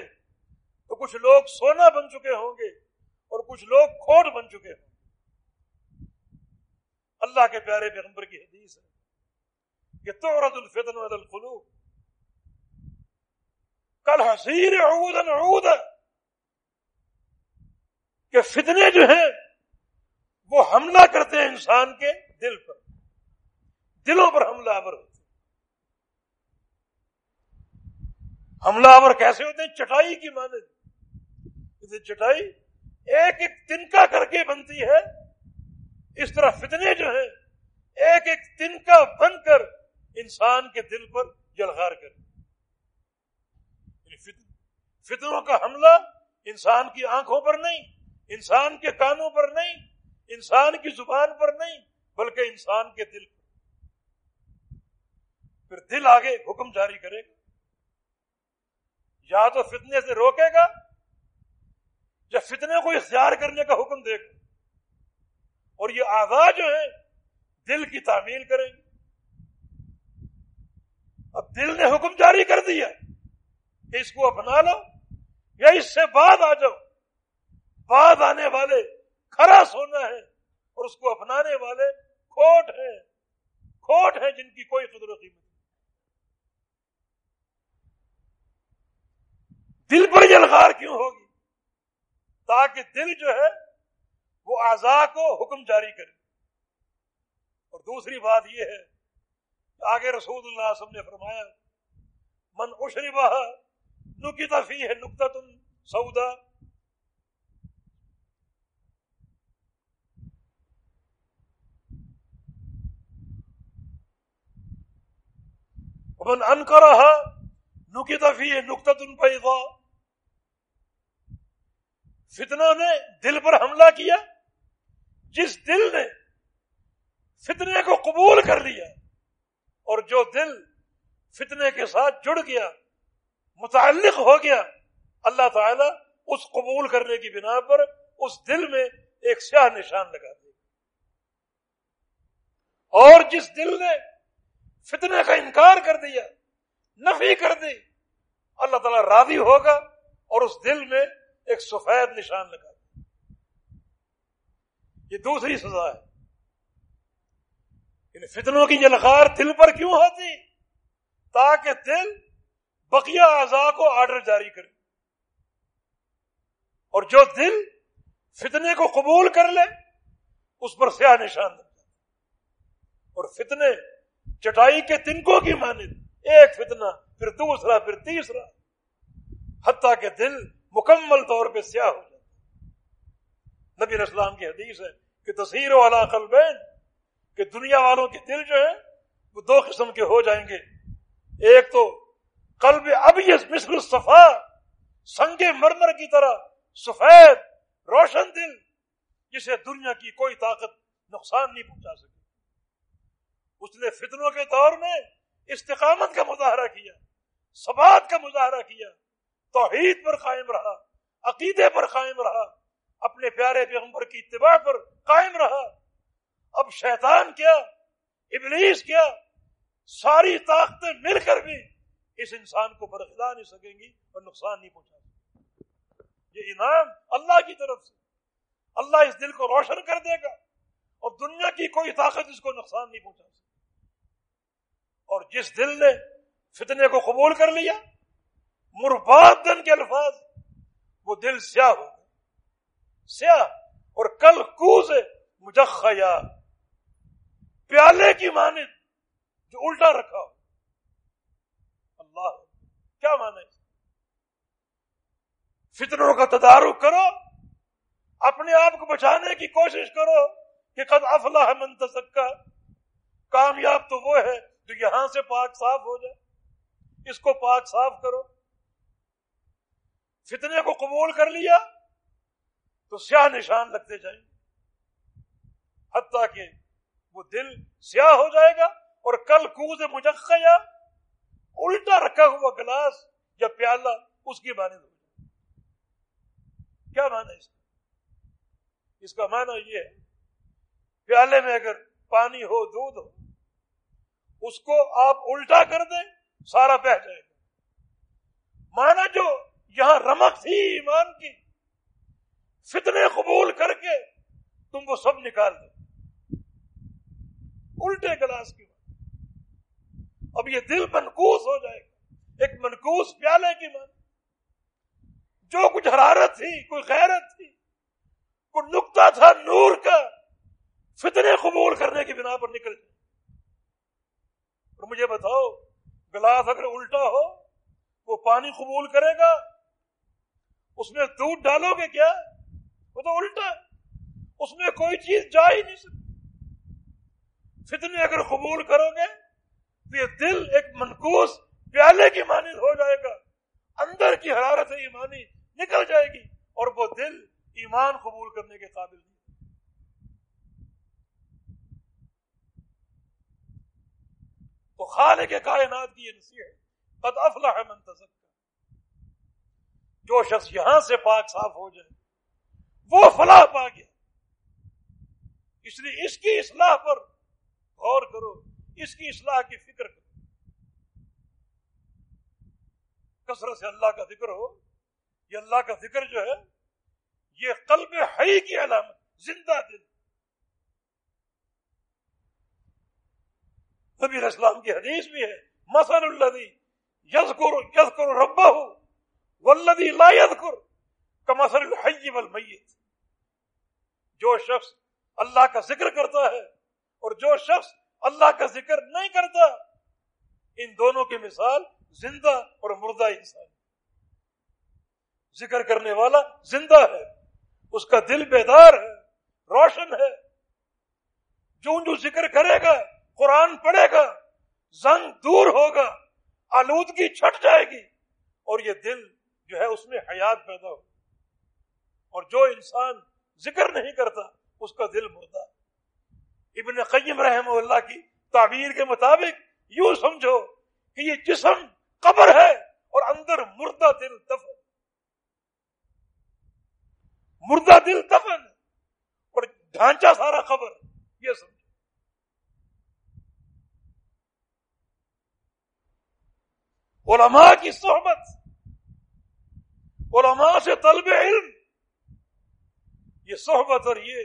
[SPEAKER 1] تو کچھ لوگ سونا بن چکے ہوں گے اور کچھ لوگ کھوٹ بن چکے ہوں گے۔ اللہ کے پیارے پیغمبر کی حدیث ہے۔ کہ تو رد الفتن القلوب۔ کل حسیر عود کہ فتنے جو ہیں، وہ حملہ کرتے ہیں انسان کے دل پر۔ دلوں پر حملہ آور ہوتے حملہ آور کیسے ہوتے ہیں؟ چٹائی کی مانند۔ چٹائی ایک ایک تنکا کر کے بنتی ہے۔ اس طرح فتنے جو ہیں، ایک ایک تنکا بن کر انسان کے دل پر جلغار کر یعنی فتنوں کا حملہ انسان کی آنکھوں پر نہیں، انسان کے کانوں پر نہیں، انسان کی زبان پر نہیں، بلکہ انسان کے دل پر۔ پھر دل آگے حکم جاری کرے گا۔ یا تو فتنے سے روکے گا، یا فتنے کو اختیار کرنے کا حکم دے گا۔ اور یہ آغاز جو ہے دل کی تعمیل کریں گے اب دل نے حکم جاری کر دیا کہ اس کو اپنا لو یا اس سے بعد آ جاؤ۔ بعد آنے والے کھرا سونا ہے اور اس کو اپنانے والے کھوٹ ہیں۔ کھوٹ ہیں جن کی کوئی قدر قیمت نہیں۔ دل پر جلغار کیوں ہوگی؟ تاکہ دل جو ہے وہ آزاد کو حکم جاری کرے۔ اور دوسری بات یہ ہے آگے رسول اللہ وسلم نے فرمایا، من اشری بہا نکی ہے نقطہ تم سودا من انکرہا نکت فی نقطہ پیغا فتنوں نے دل پر حملہ کیا، جس دل نے فتنے کو قبول کر لیا اور جو دل فتنے کے ساتھ جڑ گیا، متعلق ہو گیا، اللہ تعالی اس قبول کرنے کی بنا پر اس دل میں ایک سیاہ نشان لگا دے اور جس دل نے فتنے کا انکار کر دیا، نفی کر دی، اللہ تعالیٰ راضی ہوگا اور اس دل میں ایک سفید نشان لگا دے یہ دوسری سزا ہے۔ ان فتنوں کی جلخار دل پر کیوں ہوتی؟ تاکہ دل بقیہ اعضاء کو آرڈر جاری کرے۔ اور جو دل فتنے کو قبول کر لے، اس پر سیاہ نشان لگ اور فتنے چٹائی کے تنکوں کی مانند، ایک فتنہ، پھر دوسرا، پھر تیسرا، حتیٰ کہ دل مکمل طور پہ سیاہ ہو جاتا نبی اسلام کی حدیث ہے کہ تصویر والا قلبین کہ دنیا والوں کے دل جو ہے وہ دو قسم کے ہو جائیں گے۔ ایک تو قلب اب یہ مصر صفا سنگ مرمر کی طرح، سفید، روشن دل، جسے دنیا کی کوئی طاقت، نقصان نہیں پہنچا سکتی اس نے فتنوں کے دور میں استقامت کا مظاہرہ کیا سبات کا مظاہرہ کیا، توحید پر قائم رہا، عقیدے پر قائم رہا، اپنے پیارے پیغمبر کی اتباع پر قائم رہا۔ اب شیطان کیا، ابلیس کیا، ساری طاقتیں مل کر بھی اس انسان کو برخلا نہیں سکیں گی اور نقصان نہیں پہنچا سکیں یہ انعام اللہ کی طرف سے۔ اللہ اس دل کو روشن کر دے گا اور دنیا کی کوئی طاقت اس کو نقصان نہیں پہنچا سکتی اور جس دل نے فتنے کو قبول کر لیا، مرباد دن کے الفاظ، وہ دل سیاہ ہو سیاہ اور کل کو سے مجخیا پیالے کی مانند جو الٹا رکھا ہو۔ اللہ کیا مانے فتنوں کا تدارک کرو۔ اپنے آپ کو بچانے کی کوشش کرو کہ قد افلاح من تزکا۔ کامیاب تو وہ ہے جو یہاں سے پاک صاف ہو جائے۔ اس کو پاک صاف کرو۔ فتنے کو قبول کر لیا تو سیاہ نشان لگتے جائیں۔ حتیٰ کہ وہ دل سیاہ ہو جائے گا اور کل کوز مجخیا الٹا رکھا ہوا گلاس یا پیالہ اس کی مانند ہو جائے۔ کیا مانا اس کا؟ اس کا معنی یہ ہے، پیالے میں اگر پانی ہو، دودھ ہو، اس کو آپ الٹا کر دیں، سارا بہ جائے گا۔ مانا جو یہاں رمک تھی ایمان کی، فتنے قبول کر کے تم وہ سب نکال دو۔ الٹے گلاس کی بات اب یہ دل منکوس ہو جائے گا۔ ایک منکوس پیالے کی مان جو کچھ حرارت تھی، کوئی غیرت تھی، کوئی نکتا تھا نور کا، فتنے قبول کرنے کی بنا پر نکل جائے۔ اور مجھے بتاؤ، گلاس اگر الٹا ہو، وہ پانی قبول کرے گا؟ اس میں دودھ ڈالو گے کیا؟ وہ تو الٹا اس میں کوئی چیز جا ہی نہیں سکتی۔ فتنے اگر قبول کرو گے تو یہ دل ایک منکوس پیالے کی مانند ہو جائے گا۔ اندر کی حرارت ایمانی نکل جائے گی اور وہ دل ایمان قبول کرنے کے قابل نہیں۔ تو خالق کے کائنات کی یہ نصیحت قد افلح من تزکا۔ جو شخص یہاں سے پاک صاف ہو جائے، وہ فلاح پا گیا۔ اس لیے اس کی اصلاح پر غور کرو، اس کی اصلاح کی فکر کرو۔ کثرت سے اللہ کا ذکر ہو، یہ اللہ کا ذکر جو ہے، یہ قلب حی کی علامت، زندہ دل۔ نبی اسلام کی حدیث بھی ہے مسل اللہ یزکر یزکر ربا ہو ولدی لا یذکر کمسل الحی والمیت۔ جو شخص اللہ کا ذکر کرتا ہے اور جو شخص اللہ کا ذکر نہیں کرتا، ان دونوں کی مثال زندہ اور مردہ انسان ذکر کرنے والا زندہ ہے، اس کا دل بیدار ہے، روشن ہے۔ جو جو ذکر کرے گا، قرآن پڑھے گا، زنگ دور ہوگا، آلودگی چھٹ جائے گی، اور یہ دل جو ہے، اس میں حیات پیدا ہو اور جو انسان ذکر نہیں کرتا، اس کا دل مردہ ابن قیم رحم اللہ کی تعبیر کے مطابق یوں سمجھو کہ یہ جسم قبر ہے اور اندر مردہ دل دفن۔ مردہ دل دفن اور ڈھانچہ سارا قبر، یہ سمجھ علماء کی صحبت، علماء سے طلب علم، یہ صحبت اور یہ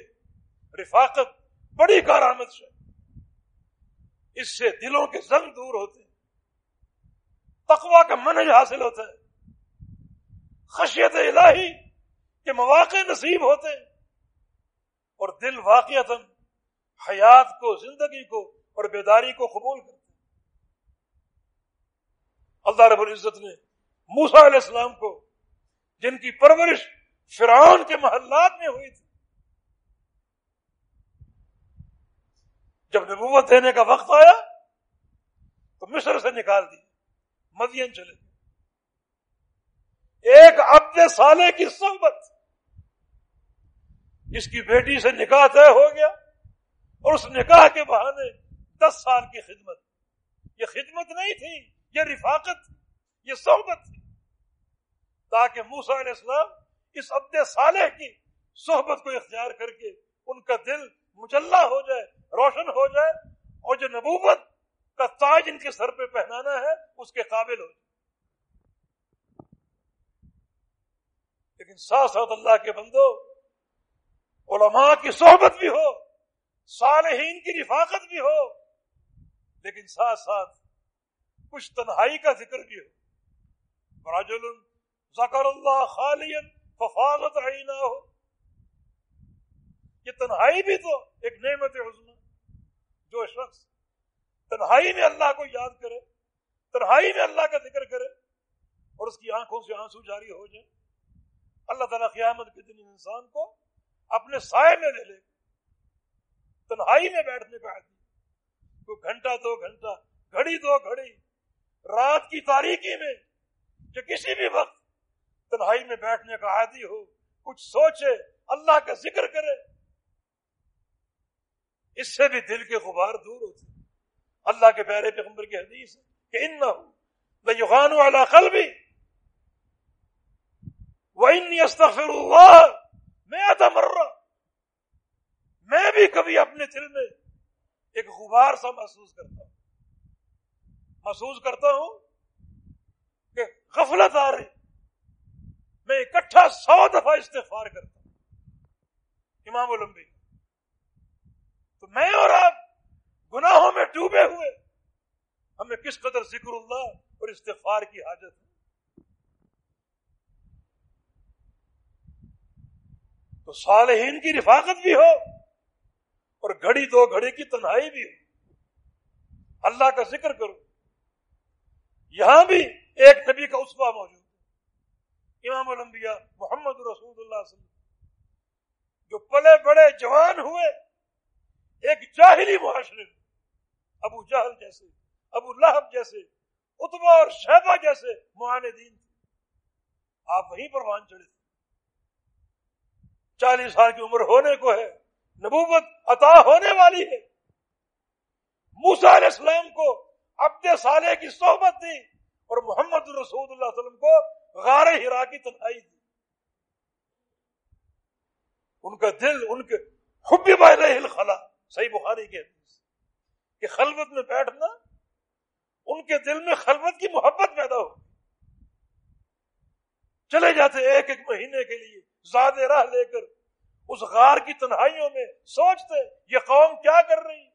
[SPEAKER 1] رفاقت بڑی کارآمد سے۔ اس سے دلوں کے زنگ دور ہوتے ہیں۔ تقوا کا منج حاصل ہوتا ہے۔ خشیت الہی کے مواقع نصیب ہوتے ہیں۔ اور دل واقعات حیات کو، زندگی کو اور بیداری کو قبول کرتے ہیں۔ اللہ رب العزت نے موسا علیہ السلام کو، جن کی پرورش فرعون کے محلات میں ہوئی تھی جب نبوت دینے کا وقت آیا تو مصر سے نکال دی، مدین چلے ایک عبد سالے کی صحبت جس کی بیٹی سے نکاح طے ہو گیا اور اس نکاح کے بہانے دس سال کی خدمت۔ یہ خدمت نہیں تھی، یہ رفاقت، یہ صحبت تھی۔ تاکہ موسا علیہ السلام اس عبد صالح کی صحبت کو اختیار کر کے ان کا دل مچلہ ہو جائے۔ روشن ہو جائے اور جو نبوت کا تاج ان کے سر پہ پہنانا ہے، اس کے قابل ہو جائے۔ لیکن ساتھ ساتھ اللہ کے بندو، علماء کی صحبت بھی ہو، صالحین کی رفاقت بھی ہو، لیکن ساتھ ساتھ کچھ تنہائی کا ذکر بھی ہو۔ راجل ذکر اللہ خالین ففاظت عینا ہو یہ تنہائی بھی تو ایک نعمت عظمہ جو شخص تنہائی میں اللہ کو یاد کرے، تنہائی میں اللہ کا ذکر کرے اور اس کی آنکھوں سے آنسو جاری ہو جائے، اللہ تعالیٰ قیامت کے دن انسان کو اپنے سائے میں لے لے، تنہائی میں بیٹھنے کا عادی کوئی گھنٹہ دو گھنٹہ، گھڑی دو گھڑی، رات کی تاریخی میں جو کسی بھی وقت تنہائی میں بیٹھنے کا عادی ہو، کچھ سوچے، اللہ کا ذکر کرے اس سے بھی دل کے غبار دور ہوتے اللہ کے پیارے پیغمبر کی حدیث ہے کہ ان یوغان والا خل بھی وہ استغفر اللہ میں آتا مر رہا میں بھی کبھی اپنے دل میں ایک غبار سا محسوس کرتا ہوں۔ محسوس کرتا ہوں کہ غفلت آ رہی۔ میں اکٹھا سو دفعہ استغفار کرتا ہوں۔ امام لمبی تو میں اور آپ گناہوں میں ڈوبے ہوئے۔ ہمیں کس قدر ذکر اللہ اور استغفار کی حاجت ہے؟ تو صالحین کی رفاقت بھی ہو اور گھڑی دو گھڑی کی تنہائی بھی ہو۔ اللہ کا ذکر کرو۔ یہاں بھی ایک نبی کا اسبا موجود ہے۔ امام الانبیاء محمد رسول اللہ صلی اللہ علیہ وسلم، جو پلے بڑے جوان ہوئے ایک جاہلی معاشرے میں، ابو جہل جیسے، ابو لہب جیسے اتبا اور شہبہ جیسے معاندین تھے۔ آپ وہیں پر مان چڑھے۔ تھے چالیس سال کی عمر ہونے کو ہے، نبوت عطا ہونے والی ہے۔ موسا علیہ السلام کو عبد صالح کی صحبت دی اور محمد رسول اللہ علیہ وسلم کو غار ہرا کی تنہائی دی۔ ان کا دل، ان کے حبی حب خلا صحیح بخاری کے کہ خلوت میں بیٹھنا ان کے دل میں خلوت کی محبت پیدا ہو چلے جاتے ایک ایک مہینے کے لیے، زیادہ راہ لے کر اس غار کی تنہائیوں میں سوچتے، یہ قوم کیا کر رہی؟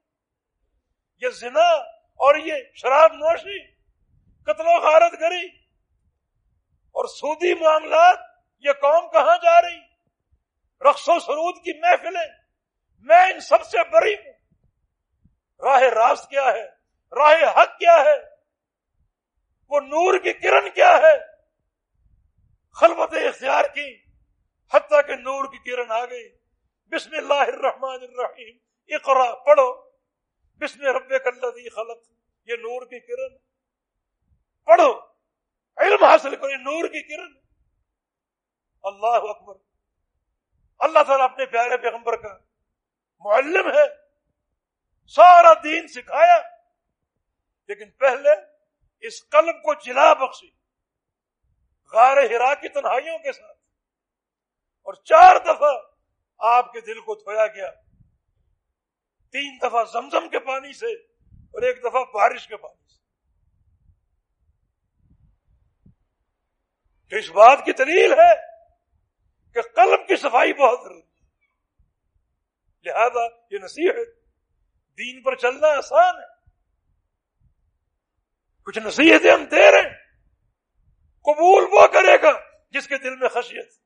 [SPEAKER 1] یہ زنا اور یہ شراب نوشی، قتل و غارت گری۔ اور سودی معاملات، یہ قوم کہاں جا رہی؟ رقص و سرود کی محفلیں۔ میں ان سب سے بری ہوں۔ راہ راست کیا ہے؟ راہ حق کیا ہے؟ وہ نور کی کرن کیا ہے؟ خلبت اختیار کی، حتیٰ کہ نور کی کرن آ گئی۔ بسم اللہ الرحمن الرحیم، اقرا، پڑھو۔ بسم رب کلدی خلق، یہ نور کی کرن۔ پڑھو۔ علم حاصل کرو، یہ نور کی کرن۔ اللہ اکبر۔ اللہ تعالیٰ اپنے پیارے پیغمبر کا معلم ہے۔ سارا دین سکھایا۔ لیکن پہلے اس قلب کو جلا بخشی۔ غار ہرا کی تنہائیوں کے ساتھ۔ اور چار دفعہ آپ کے دل کو دھویا گیا۔ تین دفعہ زمزم کے پانی سے اور ایک دفعہ بارش کے پانی سے۔ تو اس بات کی دلیل ہے کہ قلب کی صفائی بہت ضروری لہذا یہ نصیحت دین پر چلنا آسان ہے۔ کچھ نصیحتیں ہم دے رہے ہیں۔ قبول وہ کرے گا جس کے دل میں خشیت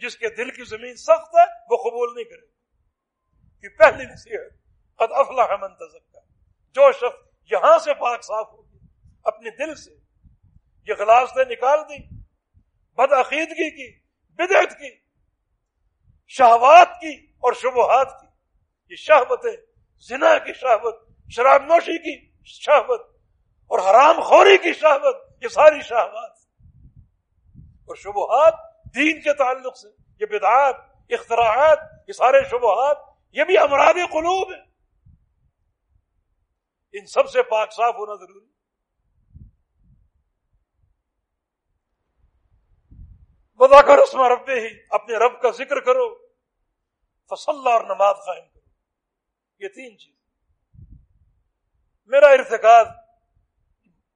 [SPEAKER 1] جس کے دل کی زمین سخت ہے، وہ قبول نہیں کرے گا۔ کہ پہلی نصیحت، قد افلاح من تزکا۔ جو شخص یہاں سے پاک صاف ہوگی اپنے دل سے یہ غلاس نے نکال دی، بدعقیدگی کی، بدعت کی شہوات کی اور شبہات کی۔ یہ شہوتیں زنا کی شہوت، شراب نوشی کی شہوت اور حرام خوری کی شہوت، یہ ساری شہوات۔ اور شبہات دین کے تعلق سے، یہ بدعات، اختراعات، یہ سارے شبہات، یہ بھی امراض قلوب ہیں ان سب سے پاک صاف ہونا ضروری بدا کر اس میں رب ہی اپنے رب کا ذکر کرو فصل اور نماز قائم کرو۔ یہ تین چیز میرا ارتقاد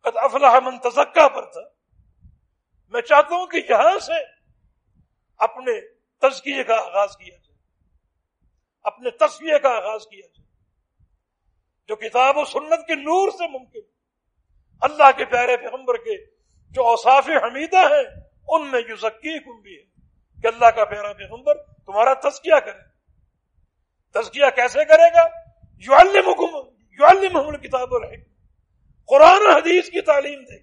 [SPEAKER 1] قد افلاح من تزکا پر تھا۔ میں چاہتا ہوں کہ یہاں سے اپنے تزکیے کا آغاز کیا جائے۔ اپنے تصویے کا آغاز کیا جائے۔ جو کتاب و سنت کے نور سے ممکن۔ اللہ کے پیارے پیغمبر کے جو اوصاف حمیدہ ہیں ان میں یو ذکی بھی ہے کہ اللہ کا پیارا پیغمبر تمہارا تزکیہ کرے۔ تزکیہ کیسے کرے گا؟ یو اللہ کتاب الحکم قرآن حدیث کی تعلیم دے۔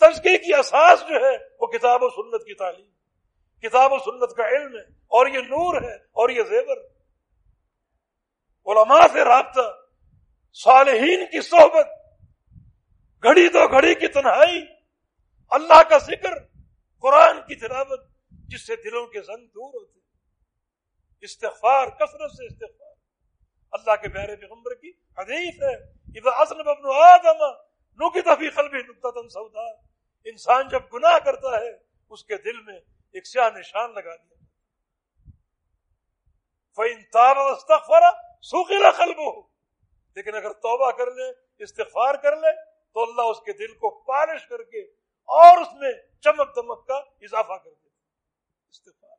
[SPEAKER 1] تزکے کی اساس جو ہے وہ کتاب و سنت کی تعلیم۔ کتاب و سنت کا علم ہے اور یہ نور ہے اور یہ زیور۔ علماء سے رابطہ، صالحین کی صحبت، گھڑی تو گھڑی کی تنہائی، اللہ کا ذکر قرآن کی تلاوت جس سے دلوں کے زنگ دور ہوتے استغفار، کثرت سے استغفار۔ اللہ کے پیارے پیغمبر کی حدیث ہے ابن آدم نو کی تفی قلبی نقطہ سودا انسان جب گناہ کرتا ہے، اس کے دل میں ایک سیاہ نشان لگا دیا۔ فَإِن تَابَ وَاسْتَغْفَرَ سُقِلَ قَلْبُهُ۔ لیکن اگر توبہ کر لے، استغفار کر لے، تو اللہ اس کے دل کو پالش کر کے اور اس میں چمک دمک کا اضافہ کر دے استغفار۔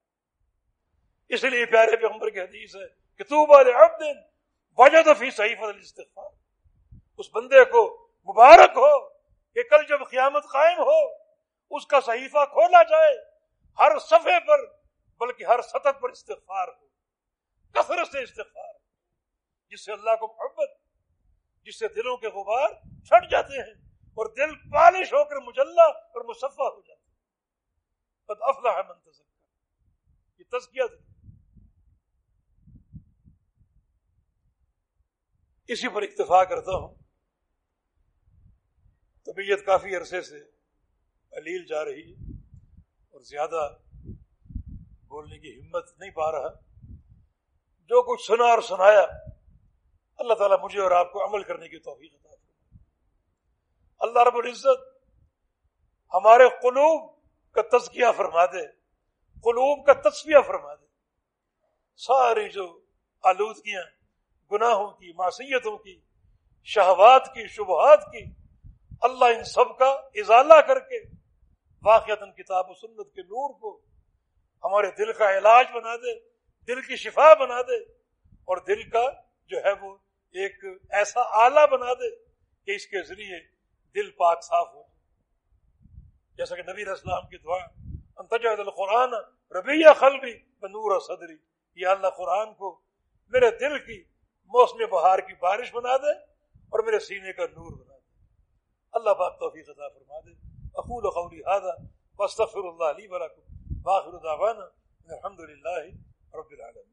[SPEAKER 1] اس لیے پیارے پیغمبر کی حدیث ہے کہ تو بال عبد وجد فی صحیفہ الاستغفار۔ اس بندے کو مبارک ہو کہ کل جب قیامت قائم ہو، اس کا صحیفہ کھولا جائے، ہر صفحے پر، بلکہ ہر سطح پر استغفار ہو۔ کثرت سے استغفار جس سے اللہ کو محبت، جس سے دلوں کے غبار چھٹ جاتے ہیں۔ اور دل پالش ہو کر مجلہ اور مصفہ ہو جاتا ہے۔ افلا ہے منتظر یہ تزکیہ دل۔ اسی پر اکتفا کرتا ہوں۔ طبیعت کافی عرصے سے علیل جا رہی ہے اور زیادہ بولنے کی ہمت نہیں پا رہا۔ جو کچھ سنا اور سنایا، اللہ تعالیٰ مجھے اور آپ کو عمل کرنے کی توفیق اللہ رب العزت ہمارے قلوب کا تزکیہ فرما دے، قلوب کا تصفیہ فرما دے۔ ساری جو آلودگیاں، گناہوں کی، معصیتوں کی، شہوات کی، شبہات کی، اللہ ان سب کا ازالہ کر کے واقع کتاب و سنت کے نور کو ہمارے دل کا علاج بنا دے، دل کی شفا بنا دے اور دل کا جو ہے وہ ایک ایسا آلہ بنا دے کہ اس کے ذریعے دل پاک صاف ہو جیسا کہ نبی اسلام کی دعا انتجاد القرآن ربیہ خلبی بنور صدری. یہ اللہ قرآن کو میرے دل کی موسم بہار کی بارش بنا دے اور میرے سینے کا نور بنا دے۔ اللہ پاک توفیق عطا فرما دے۔ اقول قولی هذا واستغفر الله لي ولكم واخر دعوانا الحمد لله رب العالمين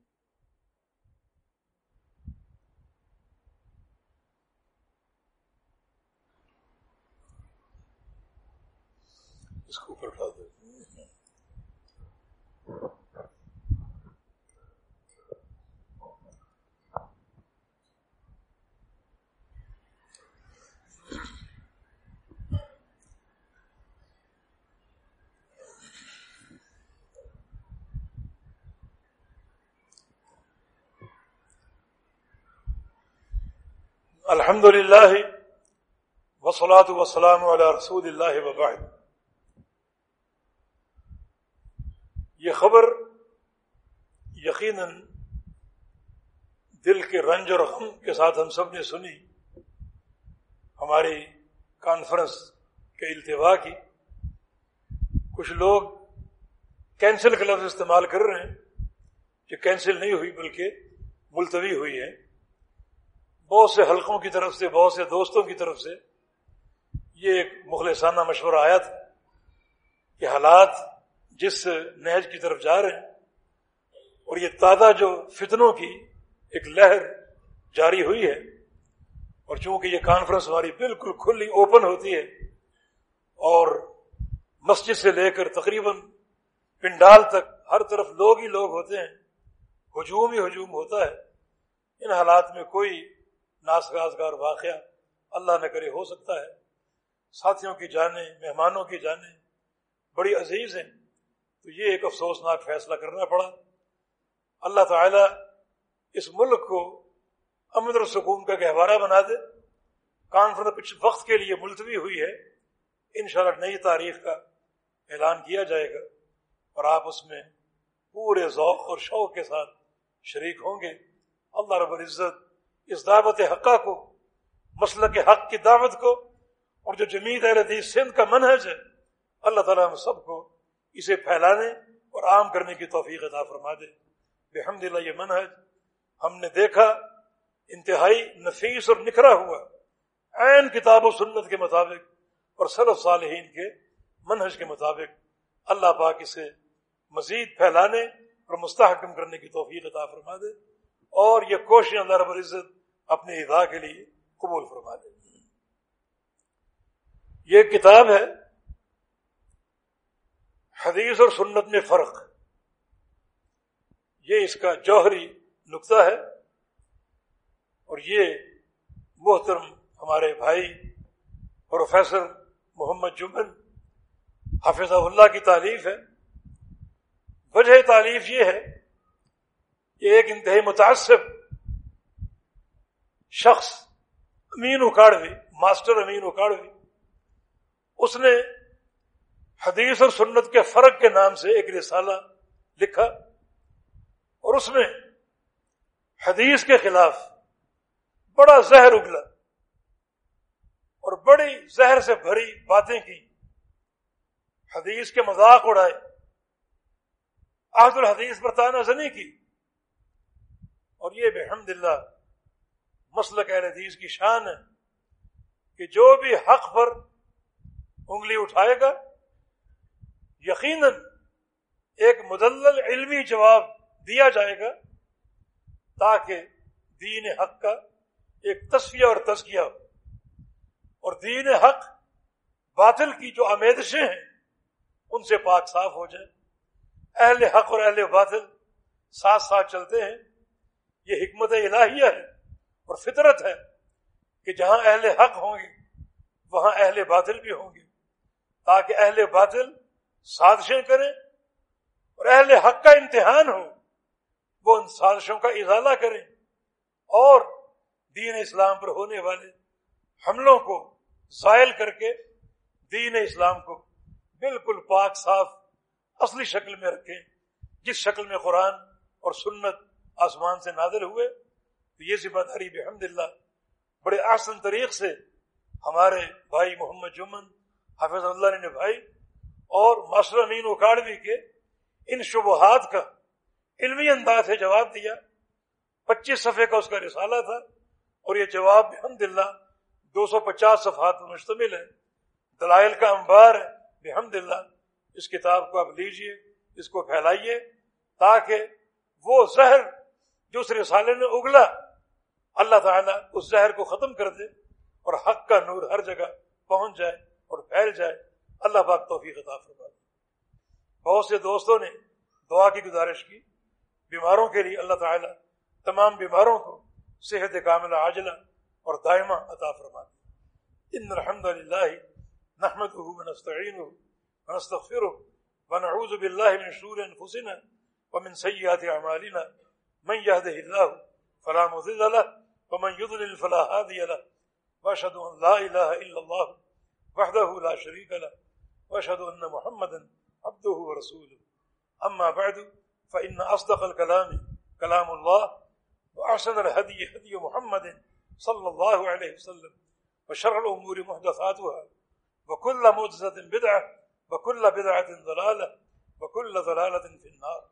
[SPEAKER 1] اس کو اوپر اٹھا دو الحمد للہ وسلاۃ وسلام علیہ رسول اللہ وبعد یہ خبر یقیناً دل کے رنج اور غم کے ساتھ ہم سب نے سنی، ہماری کانفرنس کے التوا کی۔ کچھ لوگ کینسل کا لفظ استعمال کر رہے ہیں، جو کینسل نہیں ہوئی بلکہ ملتوی ہوئی ہے بہت سے حلقوں کی طرف سے، بہت سے دوستوں کی طرف سے یہ ایک مخلصانہ مشورہ آیا تھا کہ حالات جس نہج کی طرف جا رہے ہیں، اور یہ تازہ جو فتنوں کی ایک لہر جاری ہوئی ہے، اور چونکہ یہ کانفرنس ہماری بالکل کھلی اوپن ہوتی ہے، اور مسجد سے لے کر تقریباً پنڈال تک ہر طرف لوگ ہی لوگ ہوتے ہیں، ہجوم ہی ہجوم ہوتا ہے۔ ان حالات میں کوئی ناسگازگار واقعہ اللہ نہ کرے ہو سکتا ہے۔ ساتھیوں کی جانیں، مہمانوں کی جانیں، بڑی عزیز ہیں۔ تو یہ ایک افسوسناک فیصلہ کرنا پڑا۔ اللہ تعالی اس ملک کو امن اور سکون کا گہوارہ بنا دے۔ کانفرنس کچھ وقت کے لیے ملتوی ہوئی ہے۔ انشاءاللہ نئی تاریخ کا اعلان کیا جائے گا اور آپ اس میں پورے ذوق اور شوق کے ساتھ شریک ہوں گے۔ اللہ رب العزت اس دعوت حقہ کو مسئلہ کے حق کی دعوت کو اور جو جمید حدیث سندھ کا منحج ہے، اللہ تعالیٰ ہم سب کو اسے پھیلانے اور عام کرنے کی توفیق عطا فرما دے۔ بحمد اللہ، یہ منحج ہم نے دیکھا، انتہائی نفیس اور نکھرا ہوا۔ عین کتاب و سنت کے مطابق اور صرف صالحین کے منحج کے مطابق اللہ پاک اسے مزید پھیلانے اور مستحکم کرنے کی توفیق عطا فرما دے اور یہ کوشش اللہ رب العزت اپنی ادا کے لیے قبول فرما دے۔ یہ کتاب ہے حدیث اور سنت میں فرق۔ یہ اس کا جوہری نقطہ ہے اور یہ محترم ہمارے بھائی پروفیسر محمد جمن حافظ اللہ کی تعریف ہے۔ وجہ تعریف یہ ہے کہ ایک انتہائی متاثر شخص امین اکاڑوی، ماسٹر امین اکاڑوی، اس نے حدیث اور سنت کے فرق کے نام سے ایک رسالہ لکھا اور اس میں حدیث کے خلاف بڑا زہر اگلا اور بڑی زہر سے بھری باتیں کی۔ حدیث کے مذاق اڑائے۔ آج الحدیث پر تانہ زنی کی۔ اور یہ بحمد اللہ مسلک اہل حدیث کی شان ہے کہ جو بھی حق پر انگلی اٹھائے گا یقیناً ایک مدلل علمی جواب دیا جائے گا تاکہ دین حق کا ایک تصفیہ اور تزکیہ ہو۔ اور دین حق باطل کی جو آمیدشیں ہیں، ان سے پاک صاف ہو جائے۔ اہل حق اور اہل باطل ساتھ ساتھ چلتے ہیں۔ یہ حکمت الہیہ ہے اور فطرت ہے کہ جہاں اہل حق ہوں گے وہاں اہل باطل بھی ہوں گے تاکہ اہل باطل سازشیں کریں اور اہل حق کا امتحان ہو، وہ ان سازشوں کا ازالہ کریں اور دین اسلام پر ہونے والے حملوں کو زائل کر کے دین اسلام کو بالکل پاک، صاف، اصلی شکل میں رکھیں، جس شکل میں قرآن اور سنت آسمان سے نازل ہوئے۔ تو یہ ذمہ داری بحمد اللہ بڑے آسن طریق سے ہمارے بھائی محمد جمن، حافظ اللہ نے بھائی اور ماسٹر امین اکاڑوی کے ان شبہات کا علمی انداز سے جواب دیا۔ پچیس صفحے کا اس کا رسالہ تھا اور یہ جواب بحمد اللہ دو سو پچاس صفحات پر مشتمل ہے۔ دلائل کا انبار ہے۔ بحمد اللہ اس کتاب کو آپ لیجیے، اس کو پھیلائیے تاکہ وہ زہر جو اس رسالے نے اگلا، اللہ تعالیٰ اس زہر کو ختم کر دے اور حق کا نور ہر جگہ پہنچ جائے اور پھیل جائے۔ اللہ پاک توفیق عطا فرما دے۔ بہت سے دوستوں نے دعا کی گزارش کی۔ بیماروں کے لیے اللہ تعالیٰ تمام بیماروں کو صحت کاملہ، عاجلہ اور دائمہ عطا فرما دے۔ ان الحمد للہ نحمد ونستعین ونستغفر ونعوذ باللہ من شور انفسنا ومن سیئات اعمالنا۔ من يهده الله فلا مضل له ومن يضلل فلا هادي له۔ واشهد ان لا اله الا الله وحده لا شريك له۔ وأشهد أن محمدا عبده ورسوله. أما بعد فإن أصدق الكلام كلام الله وأحسن الهدي هدي محمد صلى الله عليه وسلم وشر الأمور محدثاتها وكل محدثه بدعة وكل بدعة ضلالة وكل ضلالة في النار.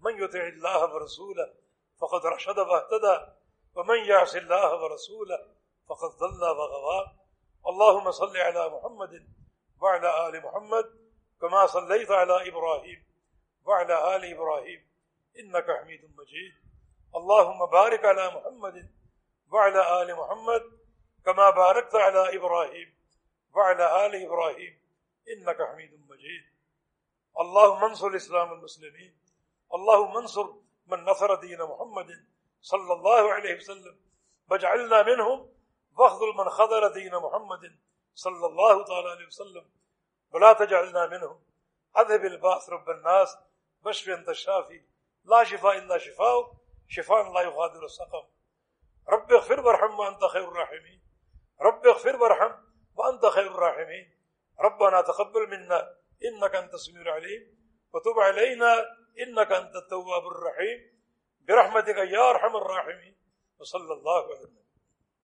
[SPEAKER 1] من يطع الله ورسوله فقد رشد واهتدى ومن يعص الله ورسوله فقد ضل وغوى. اللهم صل على محمد وعلى آل محمد كما صليت على إبراهيم وعلى آل إبراهيم. إنك حميد مجيد. اللهم بارك على محمد وعلى آل محمد كما باركت على إبراهيم وعلى آل إبراهيم. إنك حميد مجيد. اللهم انصر الإسلام المسلمين اللهم انصر من نصر دين محمد صلى الله عليه وسلم. واجعلنا منهم واخذل من خذل دين محمد صلى الله تعالى عليه وسلم، ولا تجعلنا منهم. اذهب الباس رب الناس بشف انت الشافي. لا شفاء الا شفاء شفاء لا يغادر السقم رب اغفر وارحم وانت خير الراحمين. رب اغفر وارحم وانت خير الراحمين. ربنا تقبل منا انك انت السميع العليم. وتب علينا انك انت التواب الرحيم. برحمتك يا ارحم الراحمين. وصلى الله عليه وسلم